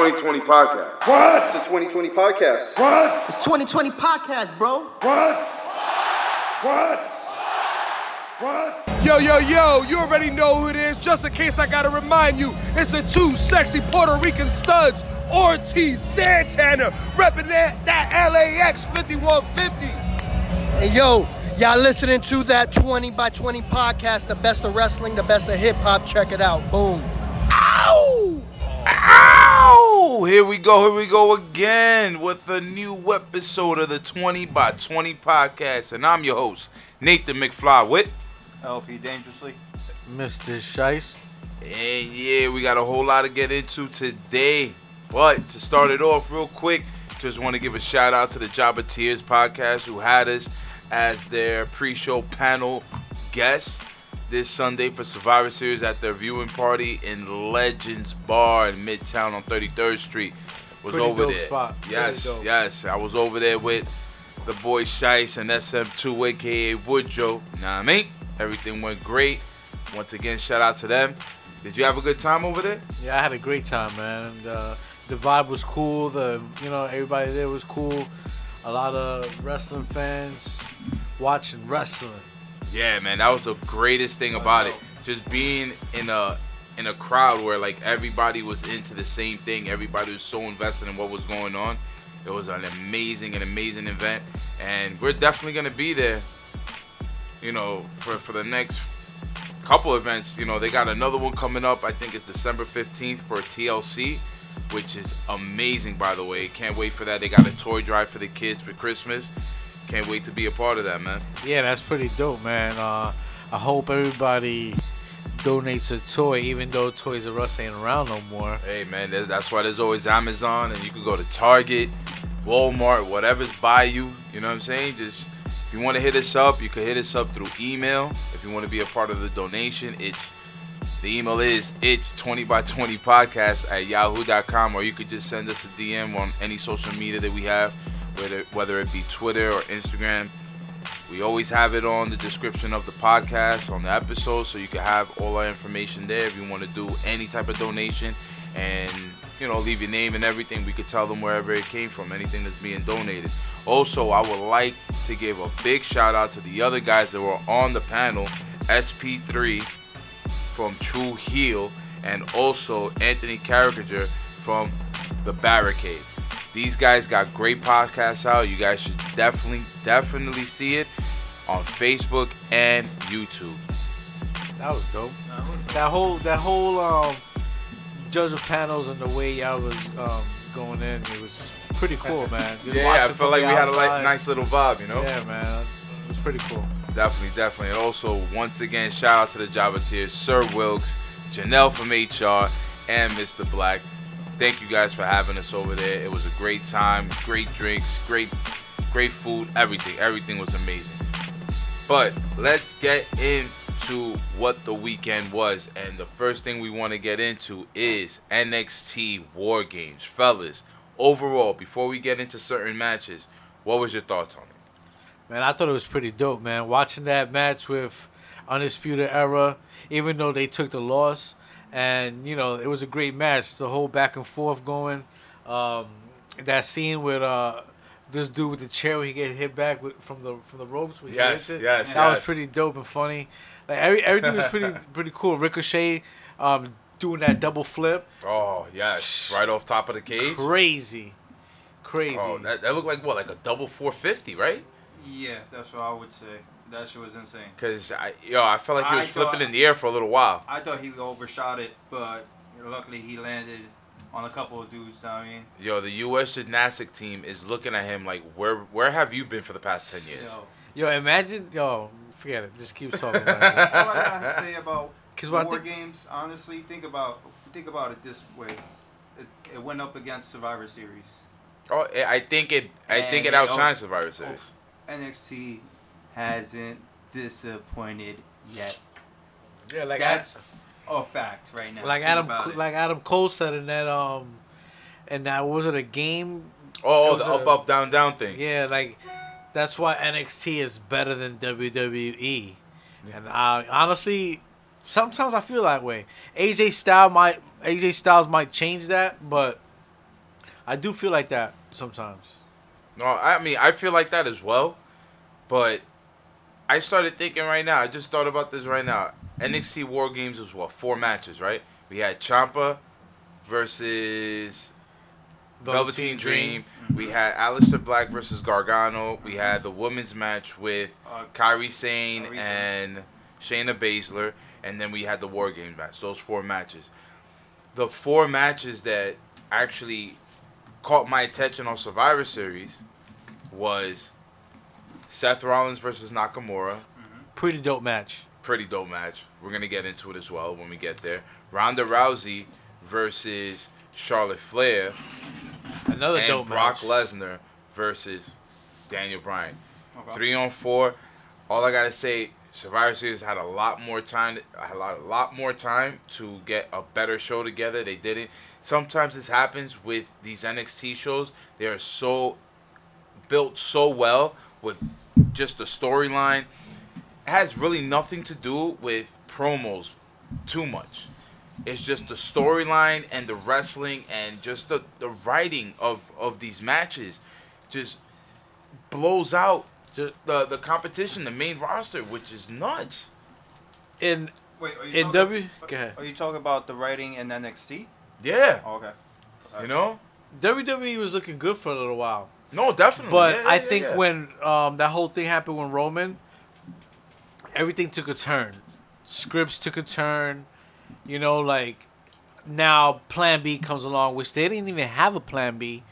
2020 podcast. What? It's a 2020 podcast. What? It's 2020 podcast, bro. What? What? What? Yo, yo, yo, you already know who it is. Just in case I gotta remind you, it's the two sexy Puerto Rican studs, Ortiz Santana, repping that, that LAX 5150. And yo, y'all listening to that 20 by 20 podcast, the best of wrestling, the best of hip hop. Check it out. Boom. Ow! Ow! Here we go, here we go again with a new episode of the 20 by 20 podcast. And I'm your host, Nathan McFly with. LP Dangerously. Mr. Shice. And yeah, we got a whole lot to get into today. But to start it off real quick, just want to give a shout out to the Jabba Tears podcast who had us as their pre-show panel guest this Sunday for Survivor Series at their viewing party in Legends Bar in Midtown on 33rd Street. Was Pretty over there. spot. Yes, yes. I was over there with the boy Shice and SM2 aka Woodrow. Nah, I mean, everything went great. Once again, shout out to them. Did you have a good time over there? Yeah, I had a great time, man. And, uh, the vibe was cool. The you know everybody there was cool. A lot of wrestling fans watching wrestling. Yeah, man, that was the greatest thing about it. Just being in a in a crowd where like everybody was into the same thing. Everybody was so invested in what was going on. It was an amazing, an amazing event, and we're definitely gonna be there. You know, for for the next couple events. You know, they got another one coming up. I think it's December fifteenth for TLC, which is amazing, by the way. Can't wait for that. They got a toy drive for the kids for Christmas. Can't wait to be a part of that, man. Yeah, that's pretty dope, man. Uh, I hope everybody donates a toy, even though Toys R Us ain't around no more. Hey man, that's why there's always Amazon, and you can go to Target, Walmart, whatever's by you. You know what I'm saying? Just if you want to hit us up, you can hit us up through email. If you want to be a part of the donation, it's the email is it's 20 by 20 podcast at yahoo.com, or you could just send us a DM on any social media that we have, whether whether it be Twitter or Instagram. We always have it on the description of the podcast on the episode, so you can have all our information there. If you want to do any type of donation, and you know, leave your name and everything, we could tell them wherever it came from, anything that's being donated. Also, I would like to give a big shout out to the other guys that were on the panel, SP3 from True Heel, and also Anthony Caricature from The Barricade. These guys got great podcasts out. You guys should definitely, definitely see it on Facebook and YouTube. That was dope. That whole that whole um, judge of panels and the way y'all was um, going in, it was pretty cool, man. Just Yeah, I felt like we had a like, nice little vibe, you know? Yeah, man, it was pretty cool. Definitely, definitely. And also, once again, shout out to the Java Tears, Sir Wilkes, Janelle from HR, and Mr. Black. Thank you guys for having us over there. It was a great time, great drinks, great, great food, everything. Everything was amazing. But let's get into what the weekend was. And the first thing we want to get into is NXT War Games. Fellas, overall, before we get into certain matches, what was your thoughts on it? Man, I thought it was pretty dope, man. Watching that match with Undisputed Era, even though they took the loss, and you know it was a great match. The whole back and forth going, um, that scene with uh, this dude with the chair where he get hit back with, from the from the ropes. when he Yes, hits it. yes, that was pretty dope and funny. Like every, everything was pretty pretty cool. Ricochet um, doing that double flip, Oh, yes. Right off top of the cage. crazy, crazy. Oh, that, that looked like what, like a double 450, right? Yeah, that's what I would say. That shit was insane. Because I, yo, I felt like he I was flipping thought- in the air for a little while. I thought he overshot it, but luckily he landed on a couple of dudes. I mean, Yo, the U.S. gymnastic team is looking at him like, where, where have you been for the past ten years? yo, Yo, imagine, yo, forget it. Just keep talking about it. all I gotta say about 'Cause what war think- games, honestly, think about think about it this way. It, it went up against Survivor Series. Oh, I I think it, I think it outshines oh, Survivor Series. NXT hasn't disappointed yet. Yeah, like That's a fact right now. like Adam, like Adam Cole said in that um, and that was it a game? Oh, the was up, a- up, down, down thing. Yeah, like that's why NXT is better than WWE. And I honestly, sometimes I feel that way. AJ Styles might AJ Styles might change that, but I do feel like that sometimes. No, I mean I feel like that as well, but I started thinking right now. I just thought about this right now. NXT War Games was what four matches, right? We had Ciampa versus Velveteen Dream. We had Aleister Black versus Gargano. We had the women's match with Uh, Kairi Sane Sane. and Shayna Baszler, and then we had the War Games match. Those four matches. The four matches that actually caught my attention on Survivor Series was Seth Rollins versus Nakamura. Mm-hmm. Pretty dope match. Pretty dope match. We're gonna get into it as well when we get there. Ronda Rousey versus Charlotte Flair Another and dope Brock match. Lesnar versus Daniel Bryan. Okay. Three on four. All I gotta say, Survivor Series had a lot more time. A lot, a lot more time to get a better show together. They didn't. Sometimes this happens with these NXT shows. They are so built so well with just the storyline. Has really nothing to do with promos too much. It's just the storyline and the wrestling and just the, the writing of, of these matches just blows out Ju- the, the competition, the main roster, which is nuts. In Wait, are you in talking- W, go ahead. Are you talking about the writing in NXT? Yeah. Oh, okay. You know? WWE was looking good for a little while. No, definitely. But Yeah, yeah, I think yeah. when um, that whole thing happened when Roman, everything took a turn. Scripts took a turn. You know, like now Plan B comes along, which they didn't even have a Plan B,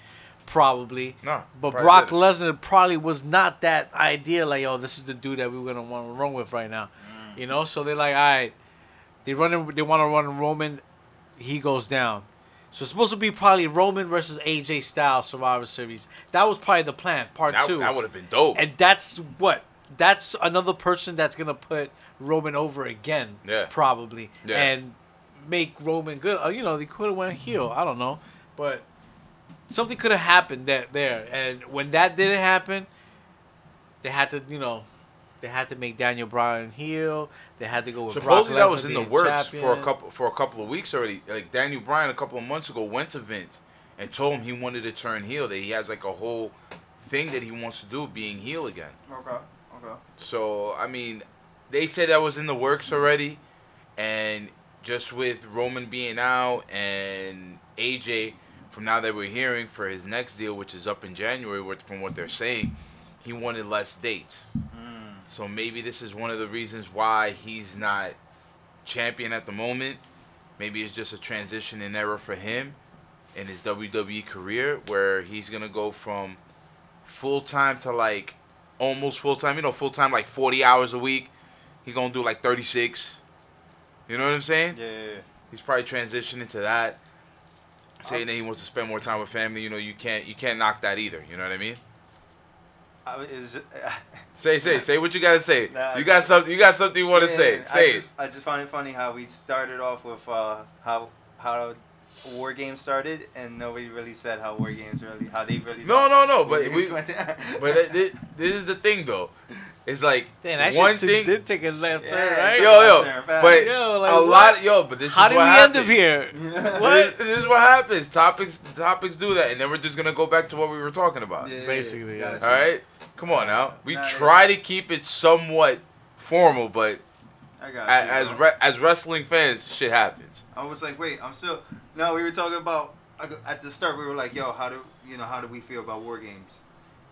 probably. No, But probably Brock. Lesnar probably was not that idea. Like, oh, this is the dude that we're gonna want to run with right now. Mm. You know, so they're like, all right, they running. They want to run Roman. He goes down. So it's supposed to be probably Roman versus AJ Styles Survivor Series. That was probably the plan, part that, two. that would have been dope. and that's what. That's another person that's gonna put Roman over again. Yeah. Probably. Yeah. And make Roman good. Uh, you know, they could have went heel. I don't know, but something could have happened that there. And when that didn't happen, they had to, you know, they had to make Daniel Bryan heel. They had to go with Brock Supposedly that was in the being works for a couple for a couple of weeks already. Like Daniel Bryan a couple of months ago went to Vince and told him he wanted to turn heel. That he has like a whole thing that he wants to do, being heel again. Okay. Okay. So I mean, they said that was in the works already, and just with Roman being out and AJ, from now that we're hearing for his next deal, which is up in January, from what they're saying, he wanted less dates. Mm-hmm. So maybe this is one of the reasons why he's not champion at the moment. Maybe it's just a transition in era for him in his WWE career, where he's gonna go from full time to like almost full time. You know, full time like forty hours a week. He gonna do like thirty six. You know what I'm saying? Yeah. yeah, yeah. He's probably transitioning to that. Saying that he wants to spend more time with family. You know, you can't you can't knock that either. You know what I mean? I, is, Say say say what you gotta say. Nah, you got something you got something you want to Yeah, say. I Say it. just, I just find it funny how we started off with uh, how how War Games started, and nobody really said how War Games really how they really. No, no, no. But we, but it, it, this is the thing though. It's like Damn, that one shit thing. did take a left Yeah. turn, right? yo, yo, Turn but Yo, like, a what? lot, yo, but this How is did what we happens. end up here? What? this is what happens. Topics, topics do that, and then we're just gonna go back to what we were talking about. Yeah, Basically, yeah. gotcha. All right, come on now. We Nah, yeah. try to keep it somewhat formal, but I got you, as re- as wrestling fans, shit happens. I was like, wait, I'm still. No, we were talking about at the start. We were like, yo, how do you know how do we feel about War Games?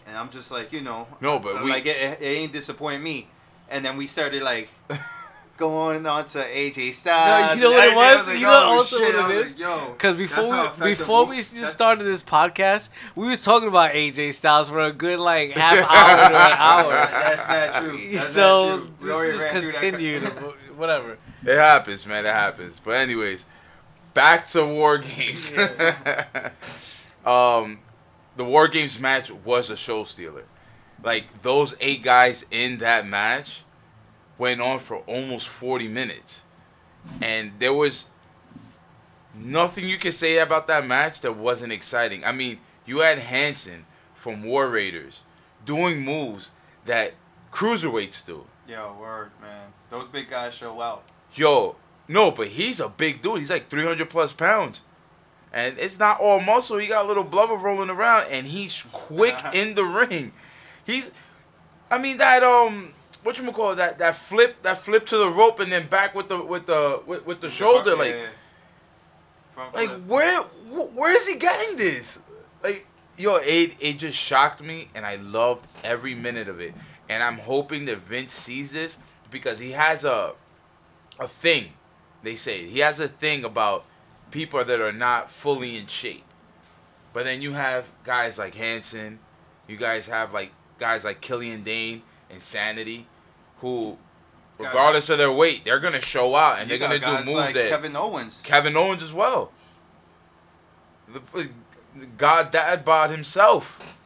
And I'm just like, you know, No, but we- like it, it ain't disappoint me. And then we started like going on to AJ Styles. No, you know what it everything. Was? like, You know oh, also shit. what I it was like, Because before we before we just that's- started this podcast, we was talking about AJ Styles for a good like half hour to an hour. That's not true. That's so not true. We this just ran continued, whatever. It happens, man. It happens. But anyways, back to War Games. um, the War Games match was a show stealer. Like those eight guys in that match went on for almost forty minutes, and there was nothing you could say about that match that wasn't exciting. I mean, you had Hanson from War Raiders doing moves that cruiserweights do. Yo, word, man. Those big guys show out. Yo, no, but he's a big dude. He's like 300 plus pounds. and it's not all muscle. He got a little blubber rolling around, and he's quick in the ring. He's, I mean that um, what you call? That that flip, that flip to the rope, and then back with the with the with, with the shoulder, Yeah, like. Front like flip. where where is he getting this? Like yo, it it just shocked me, and I loved every minute of it. And I'm hoping that Vince sees this because he has a a thing. They say he has a thing about people that are not fully in shape. But then you have guys like Hanson, you guys have like guys like Killian Dain, Insanity, who, regardless of their weight, they're gonna show out and You they're gonna do moves like that Kevin Owens. Kevin Owens as well. The, the God Dad bod himself.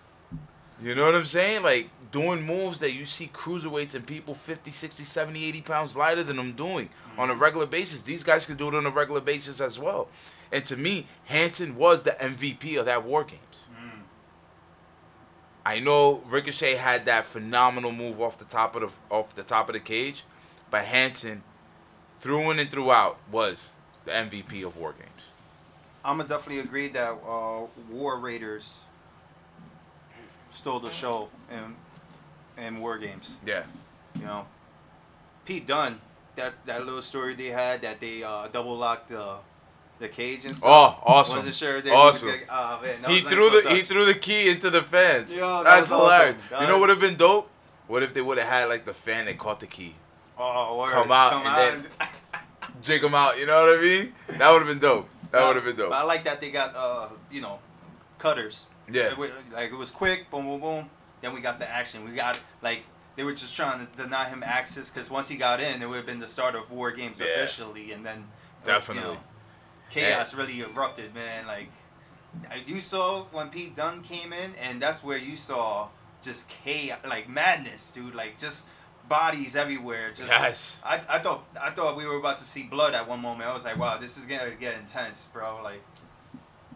You know what I'm saying? Like doing moves that you see cruiserweights and people 50, 60, 70, 80 pounds lighter than them doing on a mm-hmm. regular basis. These guys can do it on a regular basis as well. And to me, Hanson was the MVP of that War Games. I know Ricochet had that phenomenal move off the top of the off the top of the cage, but Hanson, through in and throughout, was the MVP of War Games. I'm gonna definitely agree that uh, War Raiders stole the show in in War Games. Yeah. You know, Pete Dunne, that that little story they had that they uh, double locked the the cage and stuff. Oh, awesome. Wasn't sure. They Awesome. Oh, man, He nice threw little the he threw the key into the fans. Yeah, that That's awesome. hilarious. That you know what would have been dope? What if they would have had like the fan that caught the key, Oh, word. come out and then. jig him out? You know what I mean? That would have been dope. That would have been dope. But I like that they got uh, you know, cutters. Yeah. It Like it was quick, boom, boom, boom. Then we got the action. We got like they were just trying to deny him access because once he got in, it would have been the start of war games Yeah. officially, and then Definitely. you know, chaos really erupted, man. Like you saw when Pete Dunne came in, and that's where you saw just chaos, like madness, dude. Like just bodies everywhere. Just Yes. I, I thought I thought we were about to see blood at one moment. I was like, wow, this is gonna get intense, bro. Like.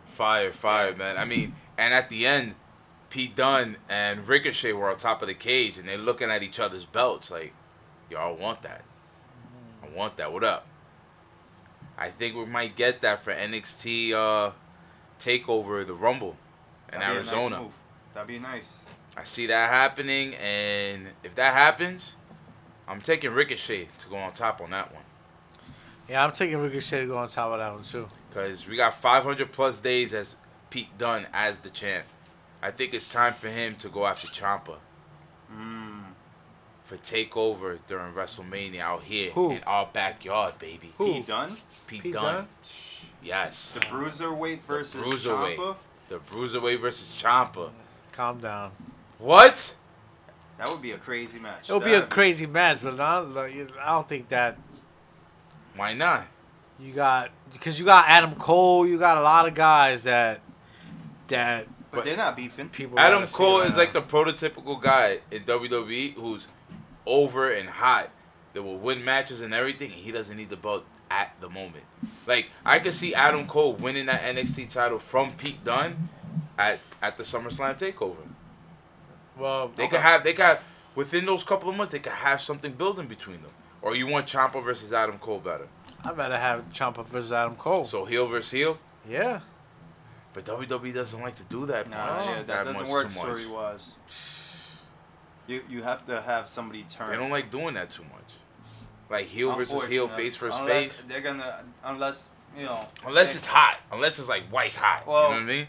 Fire, fire, man. I mean, and at the end, Pete Dunne and Ricochet were on top of the cage, and they're looking at each other's belts like, "Y'all want that? I want that. What up?" I think we might get that for NXT uh, Takeover, the Rumble, in That'd be a nice Arizona. move. That'd be nice. I see that happening, and if that happens, I'm taking Ricochet to go on top on that one. Yeah, I'm taking Ricochet to go on top of that one too. Because we got 500 plus days as Pete Dunne as the champ. I think it's time for him to go after Ciampa. For takeover during WrestleMania out here Who? in our backyard, baby. Who? Pete Dunne, Pete, Pete Dunne. Dunne? Yes. the bruiserweight versus bruiserweight. Ciampa. The Bruiserweight versus Ciampa. Calm down. What? That would be a crazy match. It'll be a That'd crazy match, but I don't, like, I don't think that Why not? you got because you got Adam Cole. You got a lot of guys that that But they're not beefing. people. Adam wanna see Cole right is now. like the prototypical guy in WWE who's over and hot that will win matches and everything, and he doesn't need the belt at the moment. Like I could see Adam Cole winning that NXT title from Pete Dunne at at the SummerSlam Takeover. well. They could have they got within those couple of months they could have something building between them. Or you want Ciampa versus Adam Cole better? I'd rather have Ciampa versus Adam Cole. So heel versus heel. yeah. But WWE doesn't like to do that. Nah, much, yeah, that, much doesn't work too much. story wise. You you have to have somebody turn. They don't like doing that too much. Like heel versus heel, face versus unless face. They're gonna unless you know. Unless they- it's hot. Unless it's like white hot. Well- you know what I mean?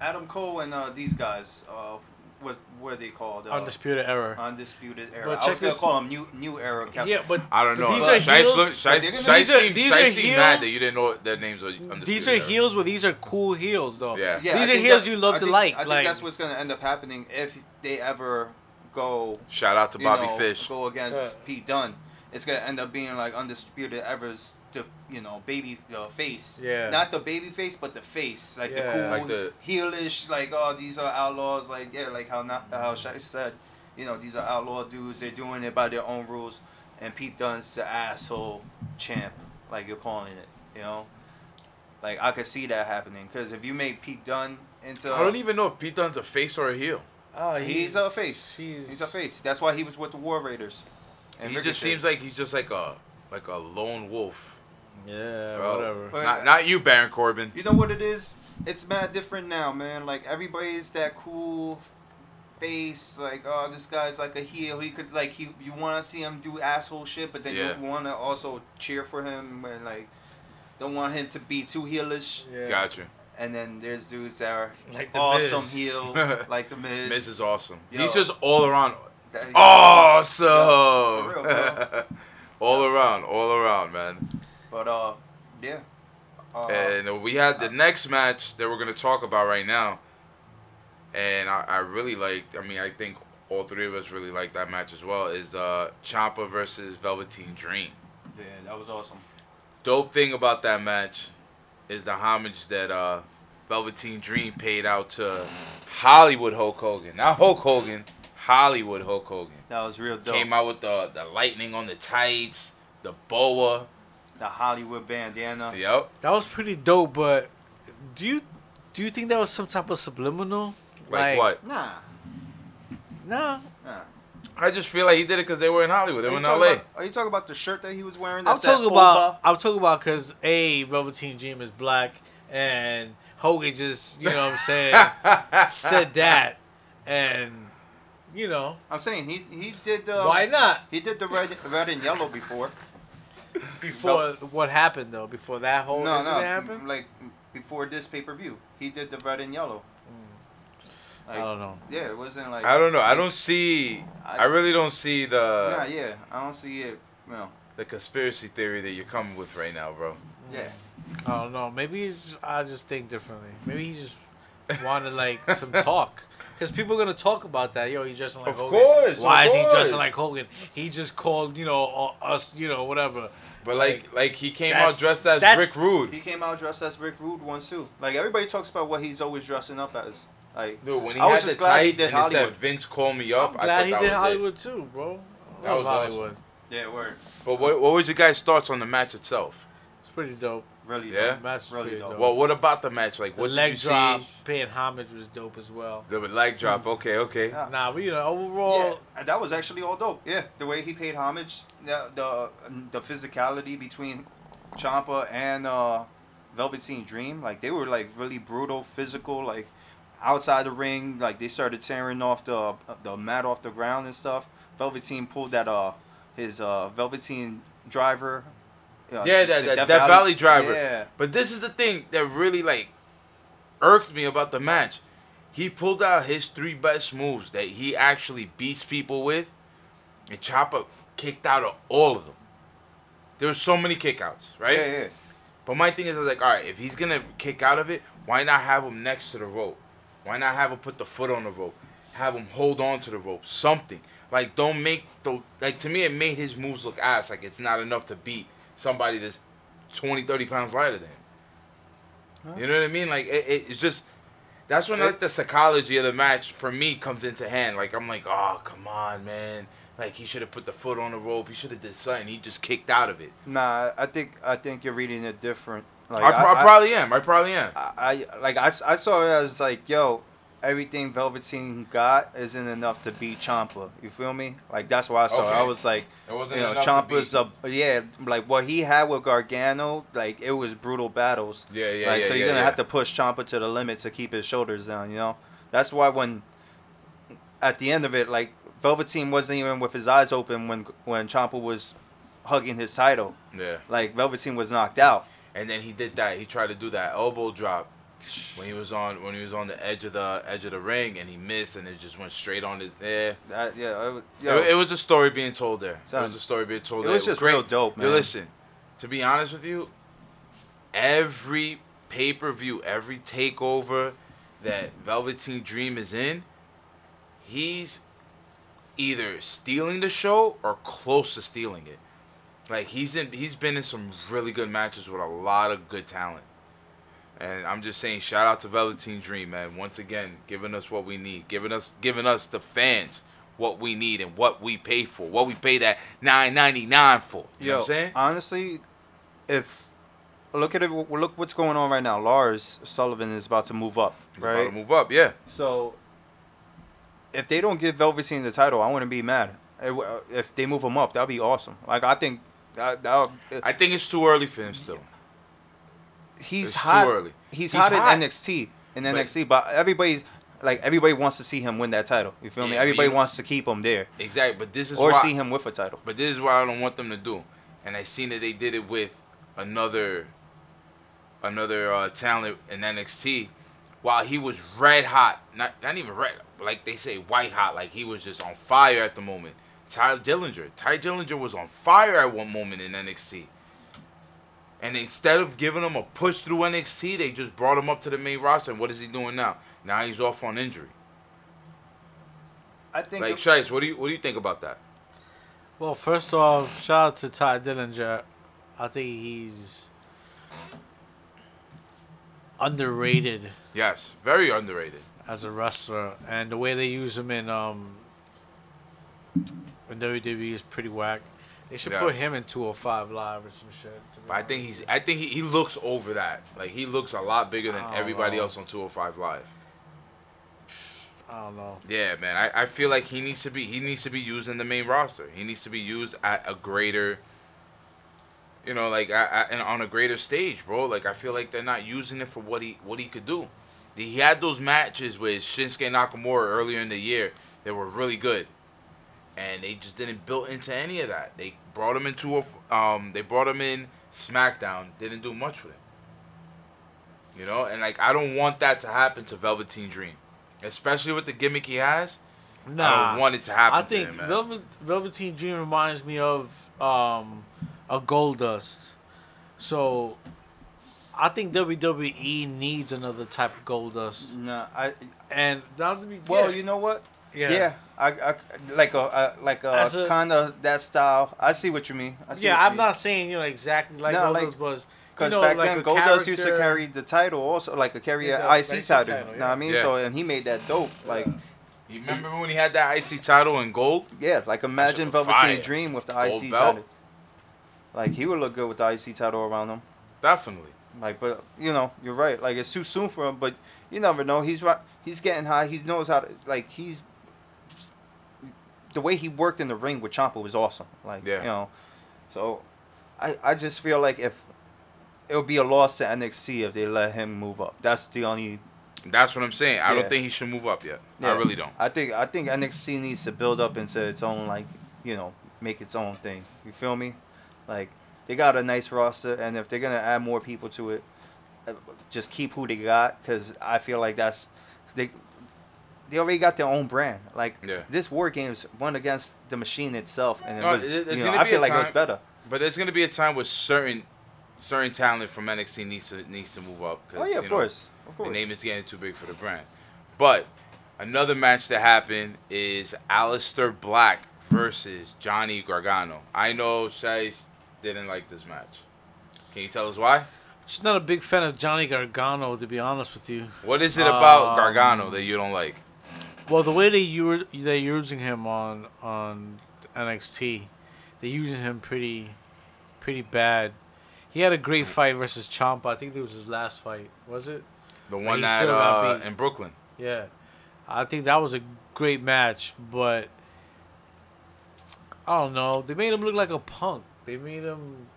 Adam Cole and uh, these guys. Uh, what what are they called? Uh, Undisputed Era. Undisputed era. But I check was gonna this- call them new new era. Cap- yeah, but I don't know. These Uh, are Shice heels. look- Shice- they're gonna- these are- seemed- these Shice are seemed mad that you didn't know their names were undisputed. These are era. heels, but these are cool heels, though. Yeah. Yeah, I these are heels that- you love I to think- like. I think like that's what's gonna end up happening if they ever go. Shout out to you Bobby know, Fish. Go against Yeah. Pete Dunne. It's gonna end up being like undisputed ever's the you know baby uh, face. Yeah. Not the baby face, but the face, like Yeah. the cool Like the- heelish, like oh these are outlaws, like yeah, like how not how Shai said, you know these are outlaw dudes. They're doing it by their own rules, and Pete Dunne's the asshole champ, like you're calling it, you know. Like I could see that happening because if you make Pete Dunne into I don't even know if Pete Dunne's a face or a heel. oh, He's a face. He's, He's a face. That's why he was with the War Raiders. And he just seems like he's just like a like a lone wolf Yeah, Well, whatever. But- Not, not you, Baron Corbin. You know what it is? It's mad different now, man. Like everybody's that cool face. Like, oh, this guy's like a heel. He could like he. You want to see him do asshole shit, but then Yeah. you want to also cheer for him and like don't want him to be too heelish. Yeah. Gotcha. And then there's dudes that are Like the awesome Miz. heels, like the Miz. Miz is awesome. Yo. He's just all around That- awesome. Yo, for real, bro. all around, all around, man. But uh, yeah. Uh, And we had the next match that we're gonna talk about right now, and I, I really liked. I mean, I think all three of us really liked that match as well. Is uh, Ciampa versus Velveteen Dream. yeah, that was awesome. Dope thing about that match is the homage that uh, Velveteen Dream paid out to Hollywood Hulk Hogan. Not Hulk Hogan, Hollywood Hulk Hogan. That was real dope. Came out with the the lightning on the tights, the boa. The Hollywood bandana. Yep. That was pretty dope, but do you do you think that was some type of subliminal? Like, what? Nah, Nah. nah. I just feel like he did it because they were in Hollywood. They Are were you in talking LA. About, are you talking about the shirt that he was wearing? I'm That's that talking about over? I'm talking about because a Velveteen Dream is black and Hogan just you know what I'm saying said that and you know I'm saying he he did. Uh, why not He did the red red and yellow before. Before what happened though before that whole no, no, incident m- happened like before this pay per view, he did the red and yellow. Mm. I don't know Yeah, it wasn't like. I don't know. I don't see. I I- really don't see the Yeah, yeah. I don't see it. No. the conspiracy theory that you're coming with right now, bro. Yeah. I don't know maybe it's just, I just think differently maybe he just wanted like some talk. Because people are gonna talk about that. Yo, he's dressing like Hogan. Of Hogan. course, Why of is he dressing like Hogan? He just called, you know, uh, us, you know, whatever. But like, like he came out dressed as that's- Rick Rude. He came out dressed as Rick Rude once too. Like everybody talks about what he's always dressing up as. Like Dude, when he I was had the just glad he tights did and it said Hollywood. Vince call me up, I'm I glad thought he that did was Hollywood too, bro. That love was awesome. Hollywood. yeah, word. it. But what, what was your guys' thoughts on the match itself? It's pretty dope. Really. Yeah? dope. Match Really pretty dope. dope. Well, what about the match? Like, The what leg did you drop, see? paying homage was dope as well. The leg drop. Okay, okay. Yeah. Nah, but you know, overall, Yeah, that was actually all dope. Yeah, the way he paid homage, the the, the physicality between Ciampa and uh, Velveteen Dream, like they were like really brutal, physical, like outside the ring, like they started tearing off the the mat off the ground and stuff. Velveteen pulled that uh his uh Velveteen driver. Yeah, that, that, that Valley driver. Yeah, But this is the thing that really like irked me about the match. He pulled out his three best moves that he actually beats people with, and Chopper kicked out of all of them. There were so many kickouts, right? yeah, yeah. But my thing is, I was like, all right, if he's gonna kick out of it, why not have him next to the rope? Why not have him put the foot on the rope? Have him hold on to the rope, something. Like, don't make the like. To me, it made his moves look ass. Like, it's not enough to beat somebody that's 20, 30 pounds lighter than him. You know what I mean? Like, it, it- it's just that's when like the psychology of the match for me comes into hand. Like, I'm like, oh, come on, man. Like, he should have put the foot on the rope. He should have did something. He just kicked out of it. Nah, I think I think you're reading it different. Like I, pro- I probably am. I probably am. I, I like I, I saw it as like yo everything Velveteen got isn't enough to beat Ciampa. You feel me? Like that's why I saw. it. I was like, It wasn't you know, Ciampa's a yeah, like what he had with Gargano, like it was brutal battles. Yeah, yeah, like yeah, so you're yeah, gonna yeah. have to push Ciampa to the limit to keep his shoulders down. You know, that's why when at the end of it, like Velveteen wasn't even with his eyes open when when Ciampa was hugging his title. Yeah. Like Velveteen was knocked out. And then he did that. He tried to do that elbow drop when he was on when he was on the edge of the edge of the ring, and he missed, and it just went straight on his. Yeah. That yeah, it, was- It, it was a story being told there. Son, it was a story being told it there. was just real dope, Yo, man. listen, to be honest with you, every pay per view, every takeover that Velveteen Dream is in, he's either stealing the show or close to stealing it. Like he's in, he's been in some really good matches with a lot of good talent. And I'm just saying, shout out to Velveteen Dream, man. Once again, giving us what we need, giving us, giving us the fans what we need and what we pay for, what we pay that nine ninety nine for. You know Yo, what I'm saying? honestly, if look at it, look what's going on right now. Lars Sullivan is about to move up, He's right? about to move up, yeah. So if they don't give Velveteen the title, I wouldn't be mad. If they move him up, that'd be awesome. Like I think I think it's too early for him still. He's it's too hot. early. He's, He's hot, hot. in NXT in But- NXT, but everybody like everybody wants to see him win that title. You feel me? Yeah, but Everybody you- wants to keep him there Exactly, but this is or why, see him with a title. But this is what I don't want them to do. And I seen that they did it with another another uh, talent in NXT while he was red hot. Not not even red, like they say white hot, like he was just on fire at the moment. Tye Dillinger. Tye Dillinger was on fire at one moment in NXT. And instead of giving him a push through NXT, they just brought him up to the main roster. And what is he doing now? Now he's off on injury. I think Like Shice, what do you what do you think about that? Well, first off, shout out to Tye Dillinger. I think he's underrated Yes, very underrated. as a wrestler, and the way they use him in um in WWE is pretty whack. They should put him in 205 Live or some shit. But I think he's. I think he, he looks over that. Like he looks a lot bigger than everybody know. else on 205 Live. I don't know. Yeah, man. I, I feel like he needs to be. He needs to be used in the main roster. He needs to be used at a greater. You know, like I, I, and on a greater stage, bro. Like I feel like they're not using it for what he what he could do. He had those matches with Shinsuke Nakamura earlier in the year that were really good, and they just didn't build into any of that. They brought him into a um. They brought him in SmackDown. Didn't do much with him. You know, and like I don't want that to happen to Velveteen Dream, especially with the gimmick he has. No I don't want it to happen. I to think him, man. Velvet, Velveteen Dream reminds me of um, a Goldust. So I think WWE needs another type of Goldust. Nah, I And not to be well, yeah, you know what? Yeah, Yeah, I, I like a, a like a, a- kind of that style. I see what you mean. I see yeah. you I'm mean. not saying you know exactly like No, Gold like- was. Because you know, back like then, a Goldust used to carry the title also, like a carry Yeah, an the IC IC title. title, Know what yeah. I mean? Yeah. So and he made that dope. Like You remember when he had that IC title in gold? yeah, like imagine look Velveteen. Dream with the Gold IC belt. title. Like he would look good with the IC title around him. Definitely. Like, but you know, you're right. Like it's too soon for him, but you never know. He's right. He's getting high. He knows how to like. He's the way he worked in the ring with Ciampa was awesome. Like Yeah. you know, so I I just feel like if it would be a loss to NXT if they let him move up. That's the only. That's what I'm saying. I Yeah. don't think he should move up yet. I really don't. I think I think NXT needs to build up into its own like you know make its own thing. You feel me? Like they got a nice roster, and if they're gonna add more people to it, uh, just keep who they got because I feel like that's they they already got their own brand. Like Yeah. this War Games went against the machine itself, and it No, was, it- you know, I feel a like it was better. But there's gonna be a time where certain certain talent from NXT needs to needs to move up. 'cause, Oh yeah, of know, course, of The name is getting too big for the brand. But another match that happened is Aleister Black versus Johnny Gargano. I know Shice didn't like this match. Can you tell us why? Just not a big fan of Johnny Gargano, to be honest with you. What is it about Um, Gargano that you don't like? Well, the way they use they're using him on on NXT, they're using him pretty pretty bad. He had a great fight versus Ciampa. I think it was his last fight. Was it? The one that uh, in Brooklyn. Yeah, I think that was a great match, but I don't know. They made him look like a punk. They made him.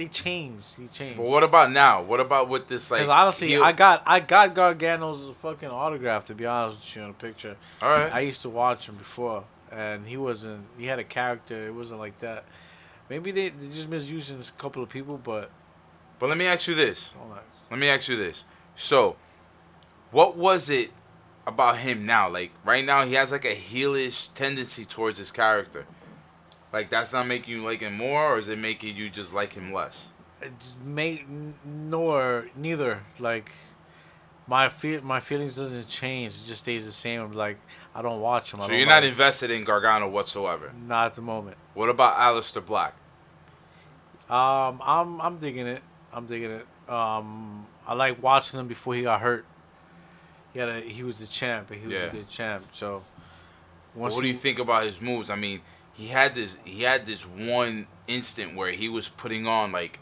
They changed. He changed. But what about now? What about with this like? Because honestly, heel- I got I got Gargano's fucking autograph to be honest with you on a picture. all right. I used to watch him before, and he wasn't. He had a character. It wasn't like that. Maybe they they just misusing a couple of people, but but let me ask you this. all that. Let me ask you this. So, what was it about him now? Like right now, he has like a heelish tendency towards his character. Like that's not making you like him more, or is it making you just like him less? It's made nor neither. Like my feel my feelings doesn't change. It just stays the same. I'm like I don't watch him. I So you're not invested in Gargano whatsoever. not at the moment. What about Aleister Black? Um, I'm I'm digging it. I'm digging it. Um, I like watching him before he got hurt. He had a, he was the champ, and he was Yeah. a good champ. So, what do you think about his moves? I mean, he had this he had this one instant where he was putting on like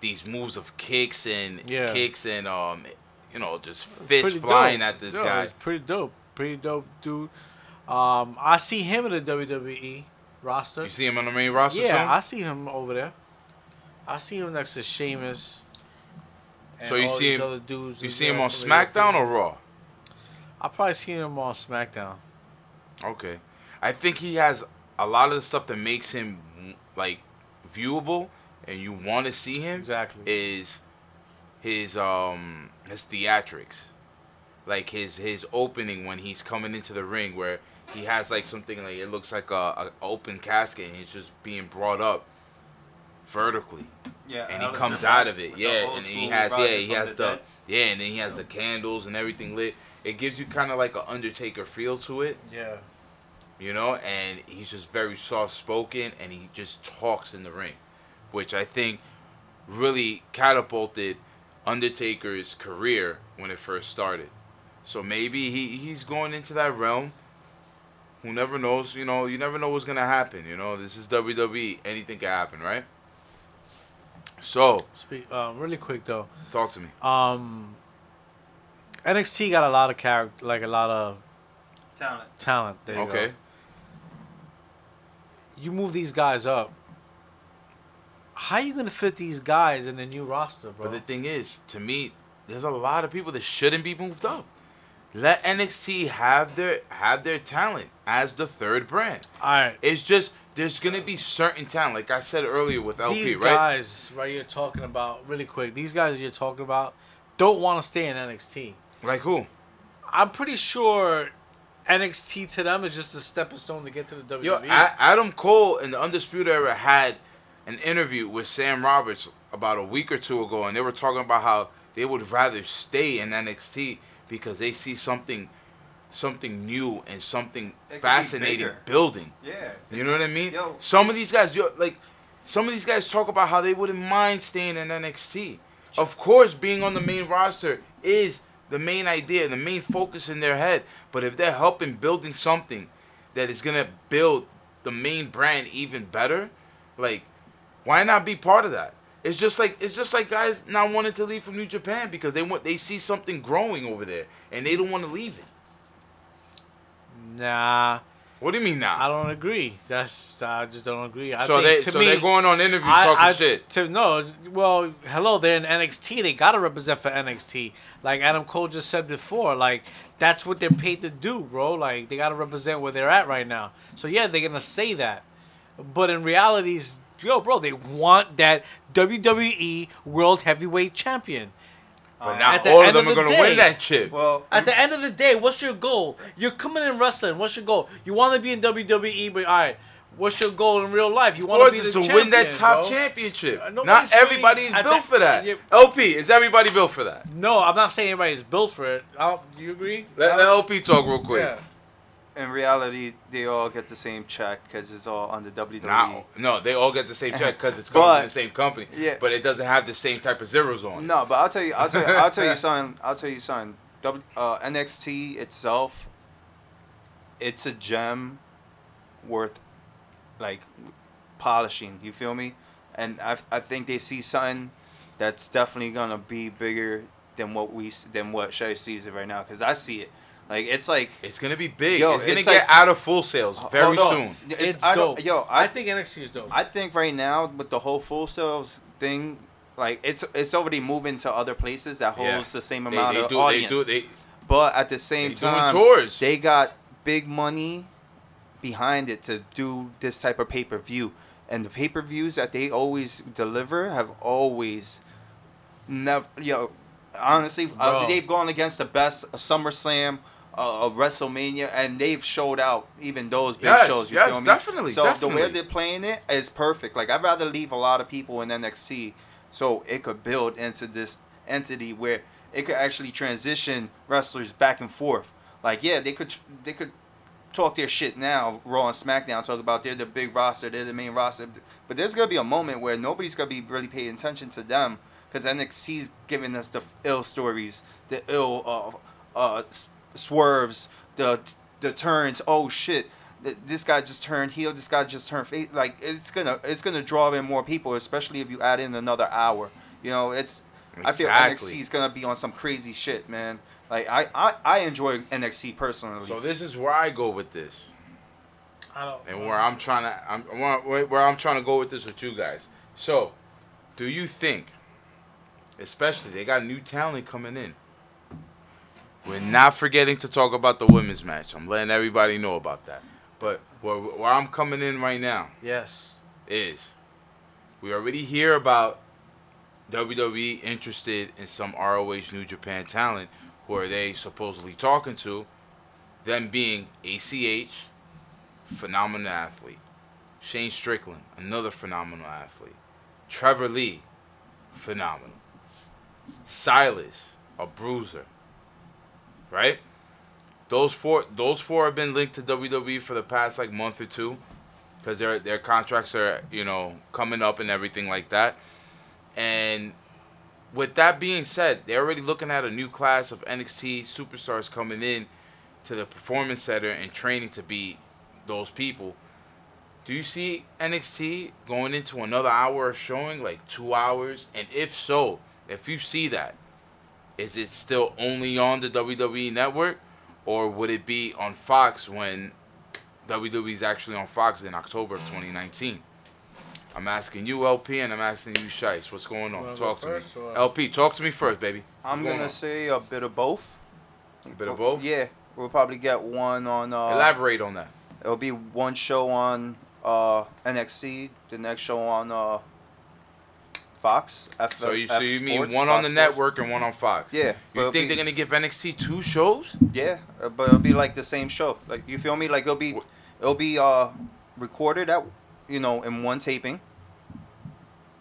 these moves of kicks and Yeah. kicks and um you know just fists flying dope. at this No, guy. Pretty dope. Pretty dope, dude. Um, I see him in the WWE. roster. You see him on the main roster? yeah? I see him over there. I see him next to Sheamus. So you all see these him- other dudes you see him on SmackDown or Raw? I probably see him on SmackDown. Okay. I think he has a lot of the stuff that makes him like viewable and you want to see him Exactly. is his um his theatrics. Like his his opening when he's coming into the ring where he has like something like it looks like a, a open casket and he's just being brought up vertically Yeah, and he comes out of it. Yeah, and he has yeah, he has the the yeah, and then he has the candles and everything lit. It gives you kind of like an Undertaker feel to it, Yeah. You know. And he's just very soft spoken, and he just talks in the ring, which I think really catapulted Undertaker's career when it first started. So maybe he he's going into that realm. Who never knows? You know, you never know what's gonna happen. You know, this is WWE. Anything can happen, right? So, Speak um, really quick though. talk to me. Um, NXT got a lot of character, like a lot of Talent. talent. There you Okay. go. You move these guys up. How are you gonna fit these guys in the new roster, bro? But the thing is, to me, there's a lot of people that shouldn't be moved up. Let NXT have their have their talent as the third brand. All right. It's just there's gonna be certain talent, like I said earlier with LP, these right? guys right you're talking about really quick these guys you're talking about don't want to stay in nxt Like who? i'm pretty sure nxt to them is just a stepping stone to get to the. WWE. Yo, A- Adam Cole in the Undisputed Era had an interview with Sam Roberts about a week or two ago, and they were talking about how they would rather stay in NXT because they see something, something new and something It be fascinating building. Yeah. You know what I mean? Yo, some of these guys, yo, like, some of these guys talk about how they wouldn't mind staying in NXT. Of course, being on the main roster is the main idea, the main focus in their head. But if they're helping building something that is gonna build the main brand even better, like, why not be part of that? It's just like it's just like guys not wanting to leave from New Japan because they want they see something growing over there and they don't want to leave it. nah What do you mean now? i don't agree that's i just don't agree I so they to so me, they're going on interviews I- talking I- shit. To no, well, hello, they're in NXT. They gotta represent for NXT. Like Adam Cole just said before, like that's what they're paid to do, bro. Like they gotta represent where they're at right now. So yeah, they're gonna say that, but in realities, yo, bro, they want that WWE World Heavyweight Champion. But Uh, now at the all of end them of are the gonna day- win that chip. Well, At the end of the day, what's your goal? You're coming in wrestling. What's your goal? You want to be in WWE, but all right. What's your goal in real life? You of want to be the to win that champion, top bro. championship. Uh, Not nobody's really- everybody is built the- for that. yeah. LP, is everybody built for that? No, I'm not saying everybody's built for it. I don't, do you agree? Let, let LP talk real quick. Yeah. In reality, they all get the same check because it's all under WWE. Nah, no, they all get the same check because it's coming But- from the same company. Yeah. But it doesn't have the same type of zeros on it. No, but I'll tell you, I'll tell you, I'll tell you something. I'll tell you something. W, uh, NXT itself, it's a gem worth like polishing. You feel me? And I, I think they see something that's definitely gonna be bigger than what we than what Shay sees it right now. Cause I see it. Like it's like It's gonna be big. Yo, it's gonna it's get like- out of full sales very hold on. soon. It's, It's I don't- dope. Yo, I, I think NXT is dope. I think right now with the whole full sales thing, like it's it's already moving to other places that Yeah. holds the same amount they of do. audience. They do. They, but at the same they doing time, tours. they got big money behind it to do this type of pay per view, and the pay per views that they always deliver have always never. Yo, honestly, uh, they've gone against the best of SummerSlam. Uh, of WrestleMania, and they've showed out even those big Yes, shows. You yes, feel me? definitely, So the way they're playing it is perfect. Like I'd rather leave a lot of people in NXT so it could build into this entity where it could actually transition wrestlers back and forth. Like yeah, they could they could talk their shit now, Raw and SmackDown talk about they're the big roster, they're the main roster, but there's gonna be a moment where nobody's gonna be really paying attention to them because NXT's giving us the ill stories, the ill uh, uh, swerves, the the turns. Oh shit, th- this guy just turned heel. This guy just turned face. Like it's gonna it's gonna draw in more people, especially if you add in another hour. You know, it's I feel Exactly. NXT is gonna be on some crazy shit, man. Like I I, I enjoy NXT personally. So this is where I go with this. I don't. and where I'm trying to, I'm where, where I'm trying to go with this with you guys. So, do you think, especially they got new talent coming in? We're not forgetting to talk about the women's match. I'm letting everybody know about that. But where, where I'm coming in right now Yes. is we already hear about WWE interested in some ROH New Japan talent. Who are they supposedly talking to? Them being ACH, phenomenal athlete. Shane Strickland, another phenomenal athlete. Trevor Lee, phenomenal. Silas, a bruiser. Right? Those four those four have been linked to WWE for the past like month or two because their their contracts are you know coming up and everything like that. And with that being said, they're already looking at a new class of NXT superstars coming in to the performance center and training to be those people. Do you see NXT going into another hour of showing, like two hours? And if so, if you see that, is it still only on the WWE network, or would it be on Fox when WWE is actually on Fox in October of 2019? I'm asking you, LP, and I'm asking you, Shice. What's going on? Talk go to first, me. or- LP, talk to me first, baby. I'm going gonna say a bit of both. a bit of both. Yeah, we'll probably get one on. Uh, Elaborate on that. It'll be one show on uh, NXT, the next show on uh, Fox. F- So you, so F you mean Sports, one on the Sports. network and one on Fox? Yeah, You think be- they're gonna give NXT two shows? Yeah, uh, but it'll be like the same show. Like you feel me? Like it'll be, it'll be uh recorded at, you know, in one taping.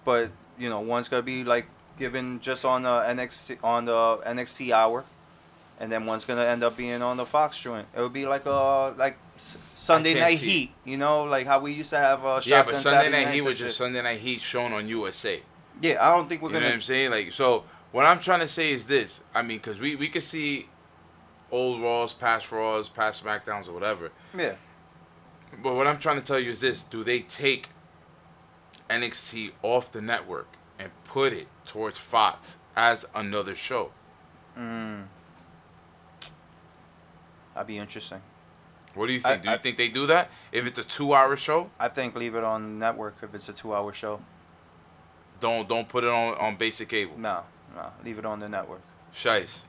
But you know, one's gonna be like given just on the NXT on the NXT hour, and then one's gonna end up being on the Fox joint. It'll be like uh like Sunday Night see. Heat. You know, like how we used to have uh. Yeah, but Sunday Saturday Night Heat was just. Sunday Night Heat shown on USA. Yeah, I don't think we're You know gonna. what I'm saying? Like, so what I'm trying to say is this. I mean, because we, we could see old Raws, past Raws, past SmackDowns, or whatever. Yeah. But what I'm trying to tell you is this: Do they take NXT off the network and put it towards Fox as another show? Mm. That'd be interesting. What do you I- think? do you I- think they do that? If it's a two-hour show, I think leave it on network if it's a two-hour show. Don't don't put it on on basic cable. No, no, leave it on the network. Shice.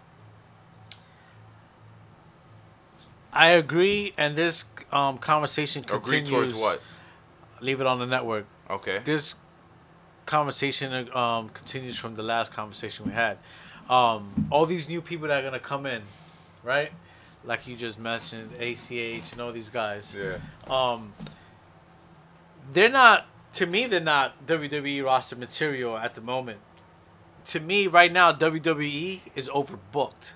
I agree, and this um, conversation Agree continues. towards what? Leave it on the network. Okay. This conversation um, continues from the last conversation we had. Um, all these new people that are gonna come in, right? Like you just mentioned, ACH and all these guys. Yeah. Um, they're not. To me, they're not WWE roster material at the moment. To me, right now, WWE is overbooked.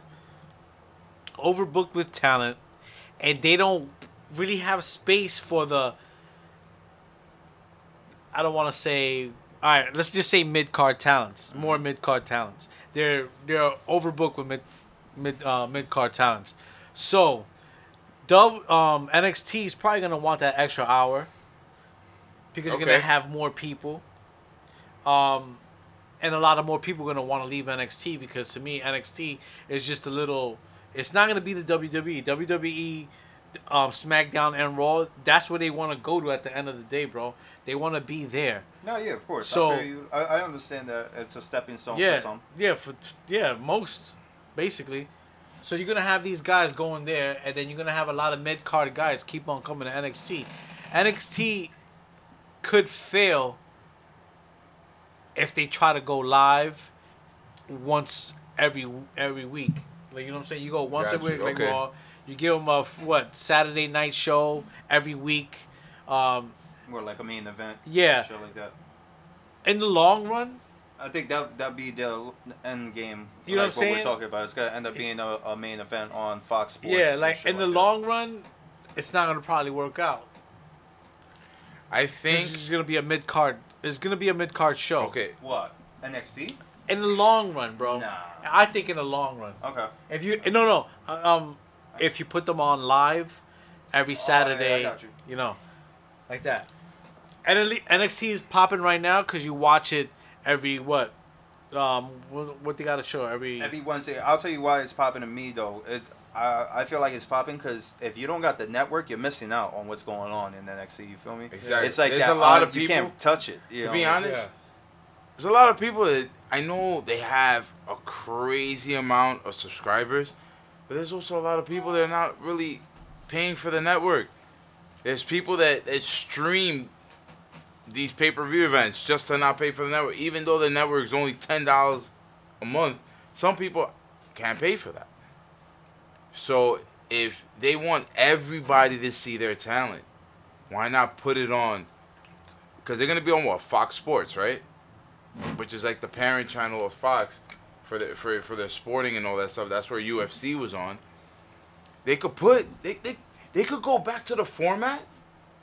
Overbooked with talent, and they don't really have space for the. I don't want to say. All right, let's just say mid card talents, more mid card talents. They're they're overbooked with mid mid uh, mid card talents. So, dub um, NXT is probably gonna want that extra hour because you're Okay. gonna have more people. Um, and a lot of more people are gonna want to leave NXT because to me NXT is just a little. It's not gonna be the WWE. WWE, um, SmackDown and Raw. That's where they want to go to at the end of the day, bro. They want to be there. No, yeah, of course. So- I, you. I, I understand that it's a stepping stone yeah, for some. yeah, for yeah, most basically. So you're gonna have these guys going there, and then you're gonna have a lot of mid card guys keep on coming to NXT. NXT could fail if they try to go live once every every week. Like you know what I'm saying? You go once Got every you, week, like okay. Raw. You give them a what Saturday night show every week. Um, More like a main event. Yeah. Shit like that. in the long run, I think that that'd be the end game. You know like what I'm saying? we're talking about. It's gonna end up being a, a main event on Fox Sports. yeah, like in the that. long run, it's not gonna probably work out. I think. This is gonna be a mid card. It's gonna be a mid card show. Okay. What NXT? In the long run, bro. Nah. I think in the long run. Okay. If you no no um, if you put them on live every Oh, yeah, I Saturday, got you. know, like that. And NXT is popping right now because you watch it every what, um, what, what they got to show every. Every Wednesday, I'll tell you why it's popping to me though. It I, I feel like it's popping because if you don't got the network, you're missing out on what's going on in NXT. You feel me? Exactly. It's like There's that. a lot uh, of you can't touch it. You to know? be honest, Yeah. there's a lot of people that I know they have a crazy amount of subscribers, but there's also a lot of people that are not really paying for the network. There's people that, that stream these pay per view events just to not pay for the network, even though the network is only ten dollars a month. Some people can't pay for that. So if they want everybody to see their talent, why not put it on? Because they're gonna be on what Fox Sports, right? Which is like the parent channel of Fox for the for for their sporting and all that stuff. That's where UFC was on. They could put they they, they could go back to the format.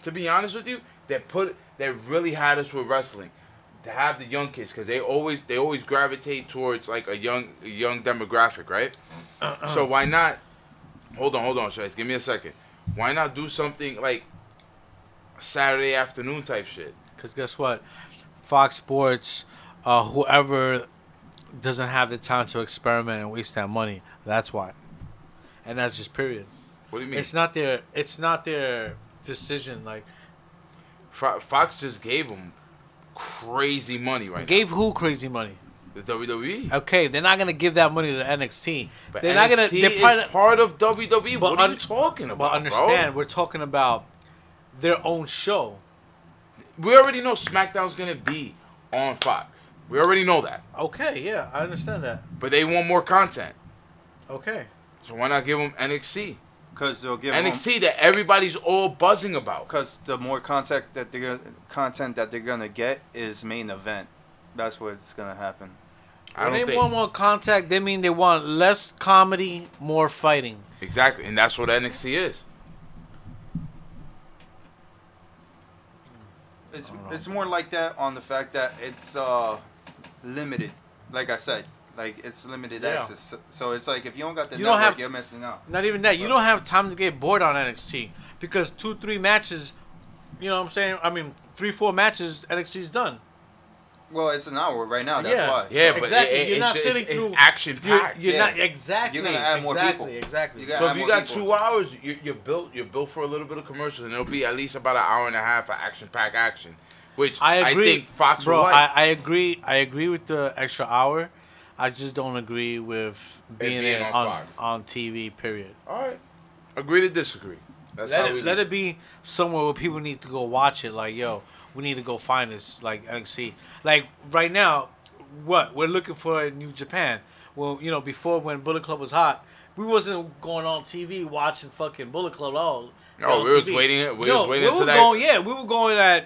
To be honest with you, that put that really had us with wrestling. To have the young kids, because they always they always gravitate towards like a young a young demographic, right? Uh-uh. So why not? Hold on, hold on, Shice. Give me a second. Why not do something like Saturday afternoon type shit? Because guess what? Fox Sports, uh, whoever doesn't have the time to experiment and waste that money, that's why. And that's just period. What do you mean? It's not their. It's not their decision. Like Fox just gave them crazy money right gave who crazy money? Now. The WWE. Okay, they're not gonna give that money to NXT. But they're NXT not gonna. They're is part of, part of WWE. But what are un- you talking about, but understand, bro? we're talking about their own show. We already know SmackDown's gonna be on Fox. We already know that. Okay, yeah, I understand that. But they want more content. Okay. So why not give them NXT? Because they'll give NXT that everybody's all buzzing about. Because the more content that they're gonna, content that they're gonna get is main event. That's what's gonna happen. I When don't they think want more contact, they mean they want less comedy, more fighting. exactly, and that's what NXT is. It's it's more like that on the fact that it's uh limited. Like I said, like it's limited Yeah. access. So, so it's like if you don't got the You don't network, have you're to- missing out. Not even that. You don't have time to get bored on NXT because two, three matches. You know what I'm saying? I mean, three, four matches, NXT's done. Well, it's an hour right now. That's Yeah. why. Yeah, but Exactly, it, it, you're not it's, sitting it's, through- action You're, you're Yeah. not exactly. You're gonna add more exactly, people. Exactly. You So if you got people. two hours, you, you're built. You're built for a little bit of commercials, and it'll be at least about an hour and a half of action pack action, which I agree. think Fox bro. will like. I, I agree. I agree with the extra hour. I just don't agree with being, being on on, on TV. Period. All right, agree to disagree. That's Let how we it, let it be somewhere where people need to go watch it. Like, yo, we need to go find this. Like NXT. Like right now, what we're looking for in New Japan. Well, you know, before when Bullet Club was hot, we wasn't going on TV watching fucking Bullet Club at all. No, we was waiting- we Yo, was waiting we until were that- Going, yeah, we were going at